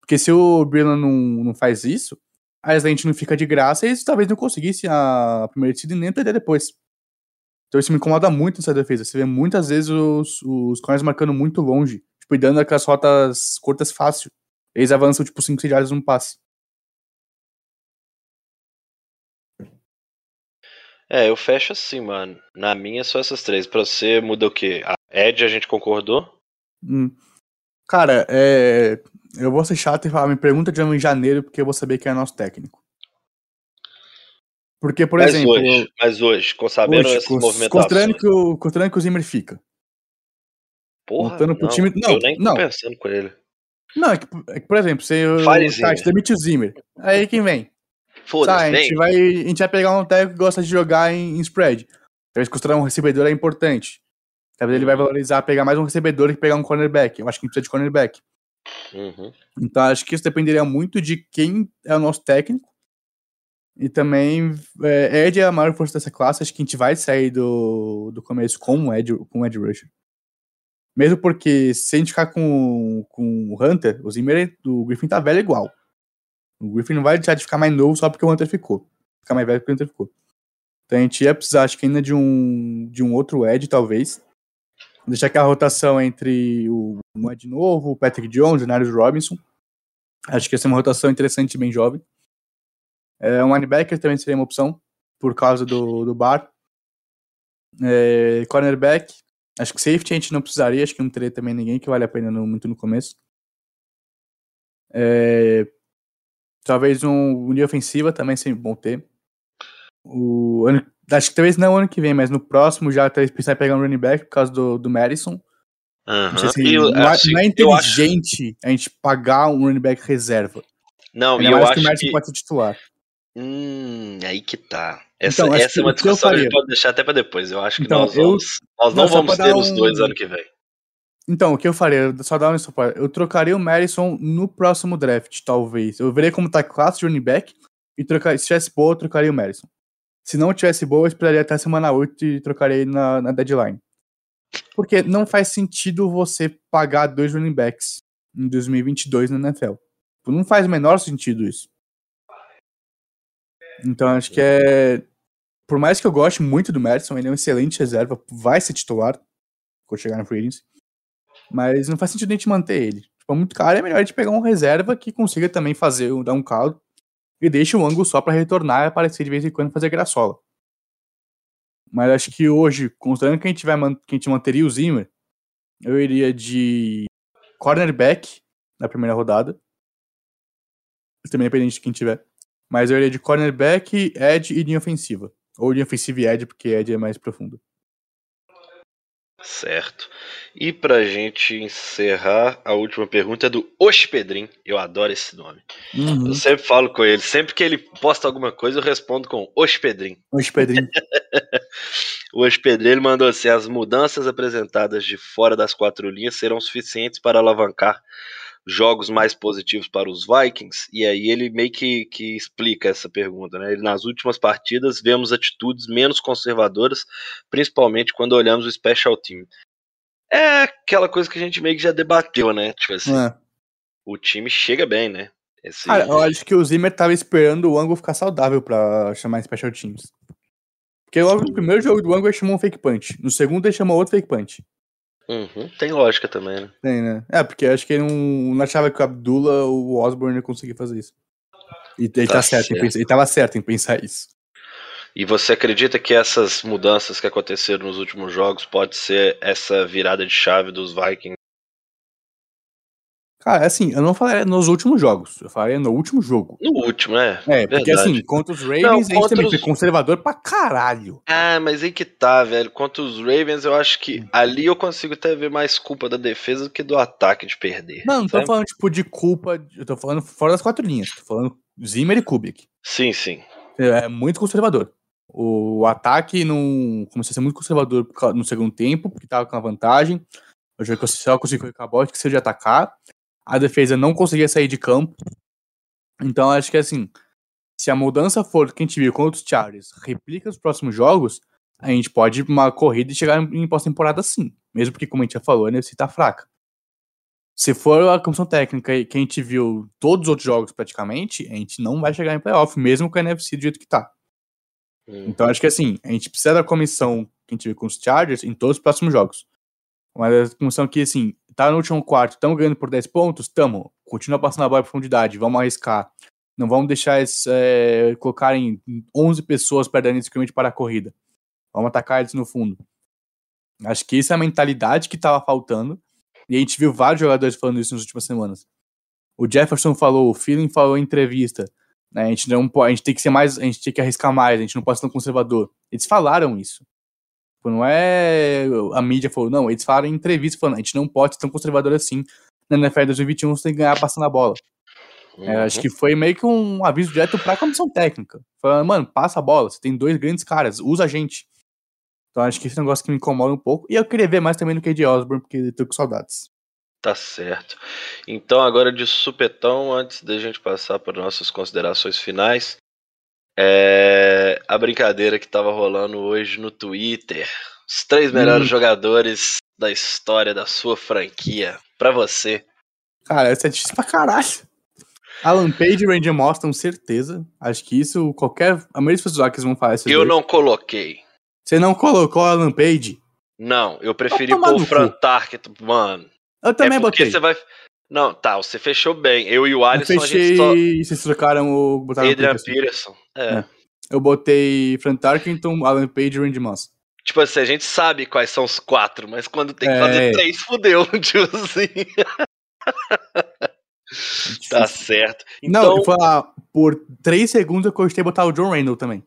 [SPEAKER 3] Porque se o Brian não, não faz isso, a slant não fica de graça e eles talvez não conseguissem a primeira descida e nem perder depois. Então isso me incomoda muito nessa defesa. Você vê muitas vezes os, os corners marcando muito longe, tipo, e dando aquelas rotas curtas fácil. Eles avançam, tipo, 5, 6 jardas no passe.
[SPEAKER 2] é, eu fecho assim, mano. Na minha só essas três. Pra você muda o quê? A Edge a gente concordou?
[SPEAKER 3] Hum. Cara, é... eu vou ser chato e falar, me pergunta de em janeiro, porque eu vou saber quem é nosso técnico. Porque, por
[SPEAKER 2] mas
[SPEAKER 3] exemplo,
[SPEAKER 2] hoje, mas hoje, com sabendo
[SPEAKER 3] hoje,
[SPEAKER 2] essas
[SPEAKER 3] cons-
[SPEAKER 2] movimentações.
[SPEAKER 3] considerando, que o, considerando que o Zimmer fica.
[SPEAKER 2] Porra,
[SPEAKER 3] voltando pro
[SPEAKER 2] não,
[SPEAKER 3] time- não,
[SPEAKER 2] eu nem tô
[SPEAKER 3] não.
[SPEAKER 2] pensando com ele.
[SPEAKER 3] Não, é que, é que, por exemplo, você
[SPEAKER 2] Fale,
[SPEAKER 3] tá,
[SPEAKER 2] Zimmer.
[SPEAKER 3] te demite o Zimmer. Aí quem vem? Tá,
[SPEAKER 2] Foda-se,
[SPEAKER 3] a,
[SPEAKER 2] vem.
[SPEAKER 3] gente vai, a gente vai pegar um técnico que gosta de jogar em, em spread. Talvez considerar um recebedor é importante. Talvez ele vai valorizar pegar mais um recebedor que pegar um cornerback. Eu acho que a gente precisa de cornerback.
[SPEAKER 2] Uhum.
[SPEAKER 3] Então acho que isso dependeria muito de quem é o nosso técnico. E também, é, Ed é a maior força dessa classe. Acho que a gente vai sair do, do começo com o Ed, com o Ed Rusher. Mesmo porque se a gente ficar com, com o Hunter, o Zimmer, o Griffin tá velho igual. O Griffin não vai deixar de ficar mais novo só porque o Hunter ficou. Ficar mais velho porque o Hunter ficou. Então a gente ia precisar, acho que ainda de um, de um outro Ed, talvez. Deixar aquela rotação entre o Ed novo, o Patrick Jones, o Narius Robinson. Acho que essa é uma rotação interessante, bem jovem. É, um linebacker também seria uma opção, por causa do, do bar. É, cornerback. Acho que safety a gente não precisaria, acho que não teria também ninguém que vale a pena no- muito no começo. É, talvez um linha ofensiva também seria bom ter. O ano, acho que talvez não ano que vem, mas no próximo já talvez pensar em pegar um running back por causa do, do Madison.
[SPEAKER 2] Aham.
[SPEAKER 3] Não, sei se,
[SPEAKER 2] eu-
[SPEAKER 3] não, é-
[SPEAKER 2] assim,
[SPEAKER 3] não é
[SPEAKER 2] eu acho-
[SPEAKER 3] inteligente a gente pagar um running back reserva.
[SPEAKER 2] Não,
[SPEAKER 3] Ainda
[SPEAKER 2] eu
[SPEAKER 3] que
[SPEAKER 2] acho
[SPEAKER 3] Madison
[SPEAKER 2] que.
[SPEAKER 3] pode titular.
[SPEAKER 2] Hum, aí que tá. Essa,
[SPEAKER 3] Então,
[SPEAKER 2] essa é uma
[SPEAKER 3] eu
[SPEAKER 2] discussão que a gente pode deixar até pra depois. Eu acho que
[SPEAKER 3] Então,
[SPEAKER 2] nós
[SPEAKER 3] eu-
[SPEAKER 2] vamos. Nós não vamos ter
[SPEAKER 3] dar
[SPEAKER 2] os dois
[SPEAKER 3] um-
[SPEAKER 2] ano que vem.
[SPEAKER 3] Então, o que eu faria? Só dar um suporte. Eu trocaria o Madison no próximo draft, talvez. Eu veria como tá a classe de running back e trocar, se tivesse boa, eu trocaria o Madison. Se não tivesse boa, eu esperaria até a semana 8 e trocaria ele na, na deadline. Porque não faz sentido você pagar dois running backs em 2022 na NFL. Não faz o menor sentido isso. Então, acho que é. Por mais que eu goste muito do Madison, ele é um excelente reserva, vai ser titular quando chegar na Free. Mas não faz sentido a gente manter ele. Tipo, é muito caro, é melhor a gente pegar um reserva que consiga também fazer, dar um caldo e deixe o ângulo só pra retornar e aparecer de vez em quando fazer graçola. Mas acho que hoje, considerando que a gente, vai man- que a gente manteria o Zimmer, eu iria de cornerback na primeira rodada. Também dependente de quem tiver. Mas eu iria de cornerback, edge e linha ofensiva. Ou linha ofensiva e edge, porque edge é mais profundo.
[SPEAKER 2] Certo. E pra gente encerrar, a última pergunta é do Hospedrim. Eu adoro esse nome.
[SPEAKER 3] Uhum.
[SPEAKER 2] Eu sempre falo com ele. Sempre que ele posta alguma coisa, eu respondo com Hospedrim.
[SPEAKER 3] Hoje, Pedrinho.
[SPEAKER 2] O Hospedrim ele mandou assim: as mudanças apresentadas de fora das quatro linhas serão suficientes para alavancar jogos mais positivos para os Vikings? E aí ele meio que, que explica essa pergunta, né? Ele, nas últimas partidas vemos atitudes menos conservadoras, principalmente quando olhamos o Special Team. É aquela coisa que a gente meio que já debateu, né? Tipo assim,
[SPEAKER 3] É.
[SPEAKER 2] o time chega bem, né? Esse,
[SPEAKER 3] Cara, eu acho que o Zimmer tava esperando o Angle ficar saudável pra chamar Special Teams. Porque logo no primeiro jogo do Angle ele chamou um fake punch. No segundo ele chamou outro fake punch.
[SPEAKER 2] Uhum, tem lógica também, né?
[SPEAKER 3] Tem, né? É, porque acho que ele não, não achava que o Abdullah ou o Osborne ia conseguir fazer isso. E ele,
[SPEAKER 2] Tá
[SPEAKER 3] tá certo em
[SPEAKER 2] certo.
[SPEAKER 3] pensar, ele tava certo em pensar isso.
[SPEAKER 2] E você acredita que essas mudanças que aconteceram nos últimos jogos pode ser essa virada de chave dos Vikings?
[SPEAKER 3] Cara, assim, eu não falaria nos últimos jogos. Eu falaria no último jogo.
[SPEAKER 2] No último, né?
[SPEAKER 3] É, porque
[SPEAKER 2] Verdade.
[SPEAKER 3] assim, contra os Ravens,
[SPEAKER 2] Não,
[SPEAKER 3] a gente também
[SPEAKER 2] os-
[SPEAKER 3] foi conservador pra caralho.
[SPEAKER 2] Ah, mas aí que tá, velho. Contra os Ravens, eu acho que ali eu consigo até ver mais culpa da defesa do que do ataque de perder.
[SPEAKER 3] Não, não tô falando, tipo, de culpa. Eu tô falando fora das quatro linhas. Tô falando Zimmer e Kubik.
[SPEAKER 2] Sim, sim.
[SPEAKER 3] É muito conservador. O ataque não começou a ser muito conservador no segundo tempo, porque tava com a vantagem. O jogo só conseguiu correr com a bola, que seja atacar. A defesa não conseguia sair de campo. Então acho que assim, se a mudança for que a gente viu contra os Chargers, replica os próximos jogos, a gente pode ir pra uma corrida e chegar em pós-temporada sim. Mesmo porque, como a gente já falou, a NFC tá fraca. Se for a comissão técnica que a gente viu todos os outros jogos praticamente, a gente não vai chegar em playoff, mesmo com a NFC do jeito que tá.
[SPEAKER 2] Hum.
[SPEAKER 3] Então acho que assim, a gente precisa da comissão que a gente viu com os Chargers em todos os próximos jogos. Mas a comissão que, assim, tá no último quarto, estamos ganhando por 10 pontos, tamo. Continua passando a bola em profundidade, vamos arriscar. Não vamos deixar eles é, colocarem 11 pessoas de scrimmage para a corrida. Vamos atacar eles no fundo. Acho que essa é a mentalidade que tava faltando. E a gente viu vários jogadores falando isso nas últimas semanas. O Jefferson falou, o Feeling falou em entrevista. Né? A gente não a gente tem que ser mais, a gente tem que arriscar mais, a gente não pode ser tão conservador. Eles falaram isso. Tipo, Não é a mídia falou, não, eles falaram em entrevista falando, a gente não pode ser tão conservador assim. Na NFL 2021 você tem que ganhar passando a bola. É, acho que foi meio que um aviso direto pra comissão técnica. Falando, mano, passa a bola, você tem dois grandes caras, usa a gente. Então acho que esse negócio que me incomoda um pouco. E eu queria ver mais também no KD Osborne, porque eu tô com saudades.
[SPEAKER 2] Tá certo. Então, agora de supetão, antes da gente passar para nossas considerações finais, é a brincadeira que tava rolando hoje no Twitter. Os três melhores
[SPEAKER 3] Hum.
[SPEAKER 2] jogadores da história da sua franquia. Pra você.
[SPEAKER 3] Cara, essa é difícil pra caralho. Alan Page e Randy Moss, com certeza. Acho que isso, qualquer. A maioria das pessoas que vão falar isso.
[SPEAKER 2] Eu não coloquei.
[SPEAKER 3] Você não colocou Alan Page?
[SPEAKER 2] Não, eu preferi pôr o Fran mano.
[SPEAKER 3] Eu também
[SPEAKER 2] é porque
[SPEAKER 3] botei.
[SPEAKER 2] você vai. Não, tá, você fechou bem. Eu e o
[SPEAKER 3] Eu
[SPEAKER 2] Alisson, a
[SPEAKER 3] fechei.
[SPEAKER 2] gente só.
[SPEAKER 3] Vocês trocaram o. Botaram
[SPEAKER 2] Adrian
[SPEAKER 3] Peterson.
[SPEAKER 2] Peterson. É.
[SPEAKER 3] É. Eu botei Frank Tarkenton, Alan Page e Randy Moss.
[SPEAKER 2] Tipo assim, a gente sabe quais são os quatro, mas quando tem que
[SPEAKER 3] É.
[SPEAKER 2] fazer três, fudeu, tipo assim. Tá certo.
[SPEAKER 3] Não,
[SPEAKER 2] Então,
[SPEAKER 3] eu vou falar, por 3 segundos eu cogitei botar o John Randall também.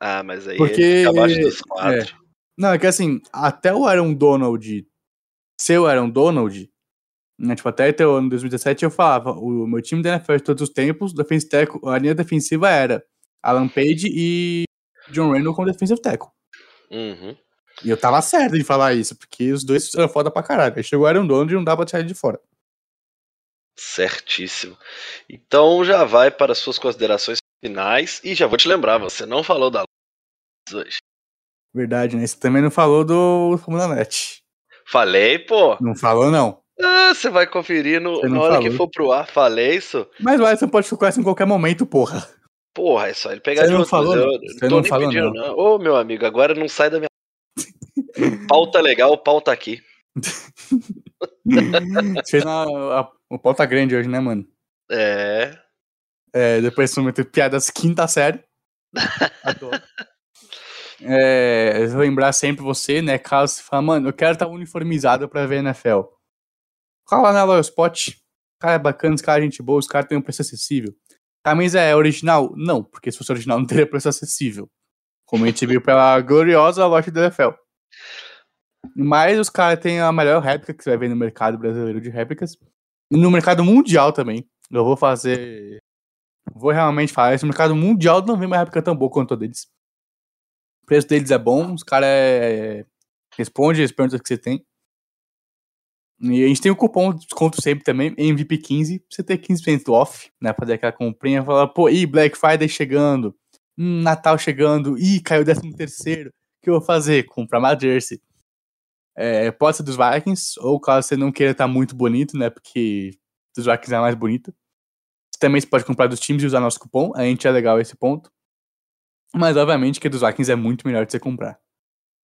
[SPEAKER 2] Ah, mas aí
[SPEAKER 3] Porque-
[SPEAKER 2] ele abaixo dos quatro.
[SPEAKER 3] Não, é que assim, até o Aaron Donald ser o Aaron Donald, né, tipo, até ter o ano 2017 eu falava, o meu time da NFL de todos os tempos, defensive tackle, a linha defensiva era Alan Page e John Randall como defensive tackle.
[SPEAKER 2] Uhum.
[SPEAKER 3] E eu tava certo em falar isso, porque os dois eram foda pra caralho. Aí chegou o Aaron Donald e não dá pra tirar ele de fora.
[SPEAKER 2] Certíssimo. Então já vai para as suas considerações finais. E já vou te lembrar, você não falou da hoje.
[SPEAKER 3] Verdade, né? Você também não falou do Fórmula Net.
[SPEAKER 2] Falei, pô.
[SPEAKER 3] Não falou, não.
[SPEAKER 2] Ah, você vai conferir no, na hora que
[SPEAKER 3] falou.
[SPEAKER 2] for pro ar. Falei isso.
[SPEAKER 3] Mas o Alisson pode ficar assim em qualquer momento, porra.
[SPEAKER 2] Porra, é só ele pegar
[SPEAKER 3] Você
[SPEAKER 2] de
[SPEAKER 3] não
[SPEAKER 2] outros.
[SPEAKER 3] falou,
[SPEAKER 2] eu
[SPEAKER 3] não.
[SPEAKER 2] não
[SPEAKER 3] Você
[SPEAKER 2] tô
[SPEAKER 3] não
[SPEAKER 2] nem
[SPEAKER 3] falou,
[SPEAKER 2] pedindo,
[SPEAKER 3] não.
[SPEAKER 2] não. Ô, meu amigo, agora não sai da minha. Pauta legal, pauta aqui.
[SPEAKER 3] Você fez uma, a, o pau tá grande hoje, né, mano?
[SPEAKER 2] É.
[SPEAKER 3] É, depois você meteu piadas quinta série. Adoro. É, eu vou lembrar sempre você, né? Caso você fala, mano, eu quero estar uniformizado pra ver NFL. Lá na Loyal Spot. Cara é bacana, os caras é gente boa, os caras têm um preço acessível. Camisa é original? Não, porque se fosse original não teria preço acessível. Como a gente viu pela gloriosa loja do NFL. Mas os caras têm a melhor réplica que você vai ver no mercado brasileiro de réplicas. E no mercado mundial também. Eu vou fazer. Vou realmente falar. No mercado mundial não vem uma réplica tão boa quanto a deles. O preço deles é bom, os caras é... respondem as perguntas que você tem. E a gente tem o cupom de desconto sempre também, MVP15, pra você ter 15% off, né? Fazer aquela comprinha e falar, pô, ih, Black Friday chegando, hum, Natal chegando, ih, caiu o 13 terceiro, o que eu vou fazer? Comprar uma jersey. É, pode ser dos Vikings, ou caso você não queira estar muito bonito, né? Porque dos Vikings é mais bonita. Também você pode comprar dos times e usar nosso cupom, a gente é legal esse ponto. Mas obviamente que dos Vikings é muito melhor de você comprar.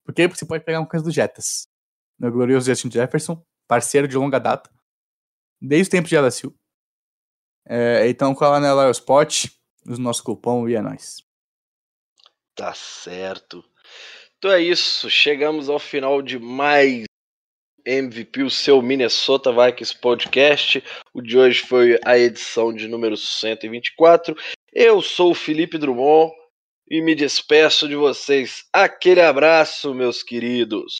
[SPEAKER 3] Porque você pode pegar uma coisa do Jetas. Meu glorioso Justin Jefferson, parceiro de longa data, desde o tempo de LSU. É, então cola na Loyal Spot, o nosso cupom e é nóis.
[SPEAKER 2] Tá certo. Então é isso. Chegamos ao final de mais MVP, o seu Minnesota Vikings podcast. O de hoje foi a edição de número 124. Eu sou o Felipe Drummond e me despeço de vocês. Aquele abraço, meus queridos.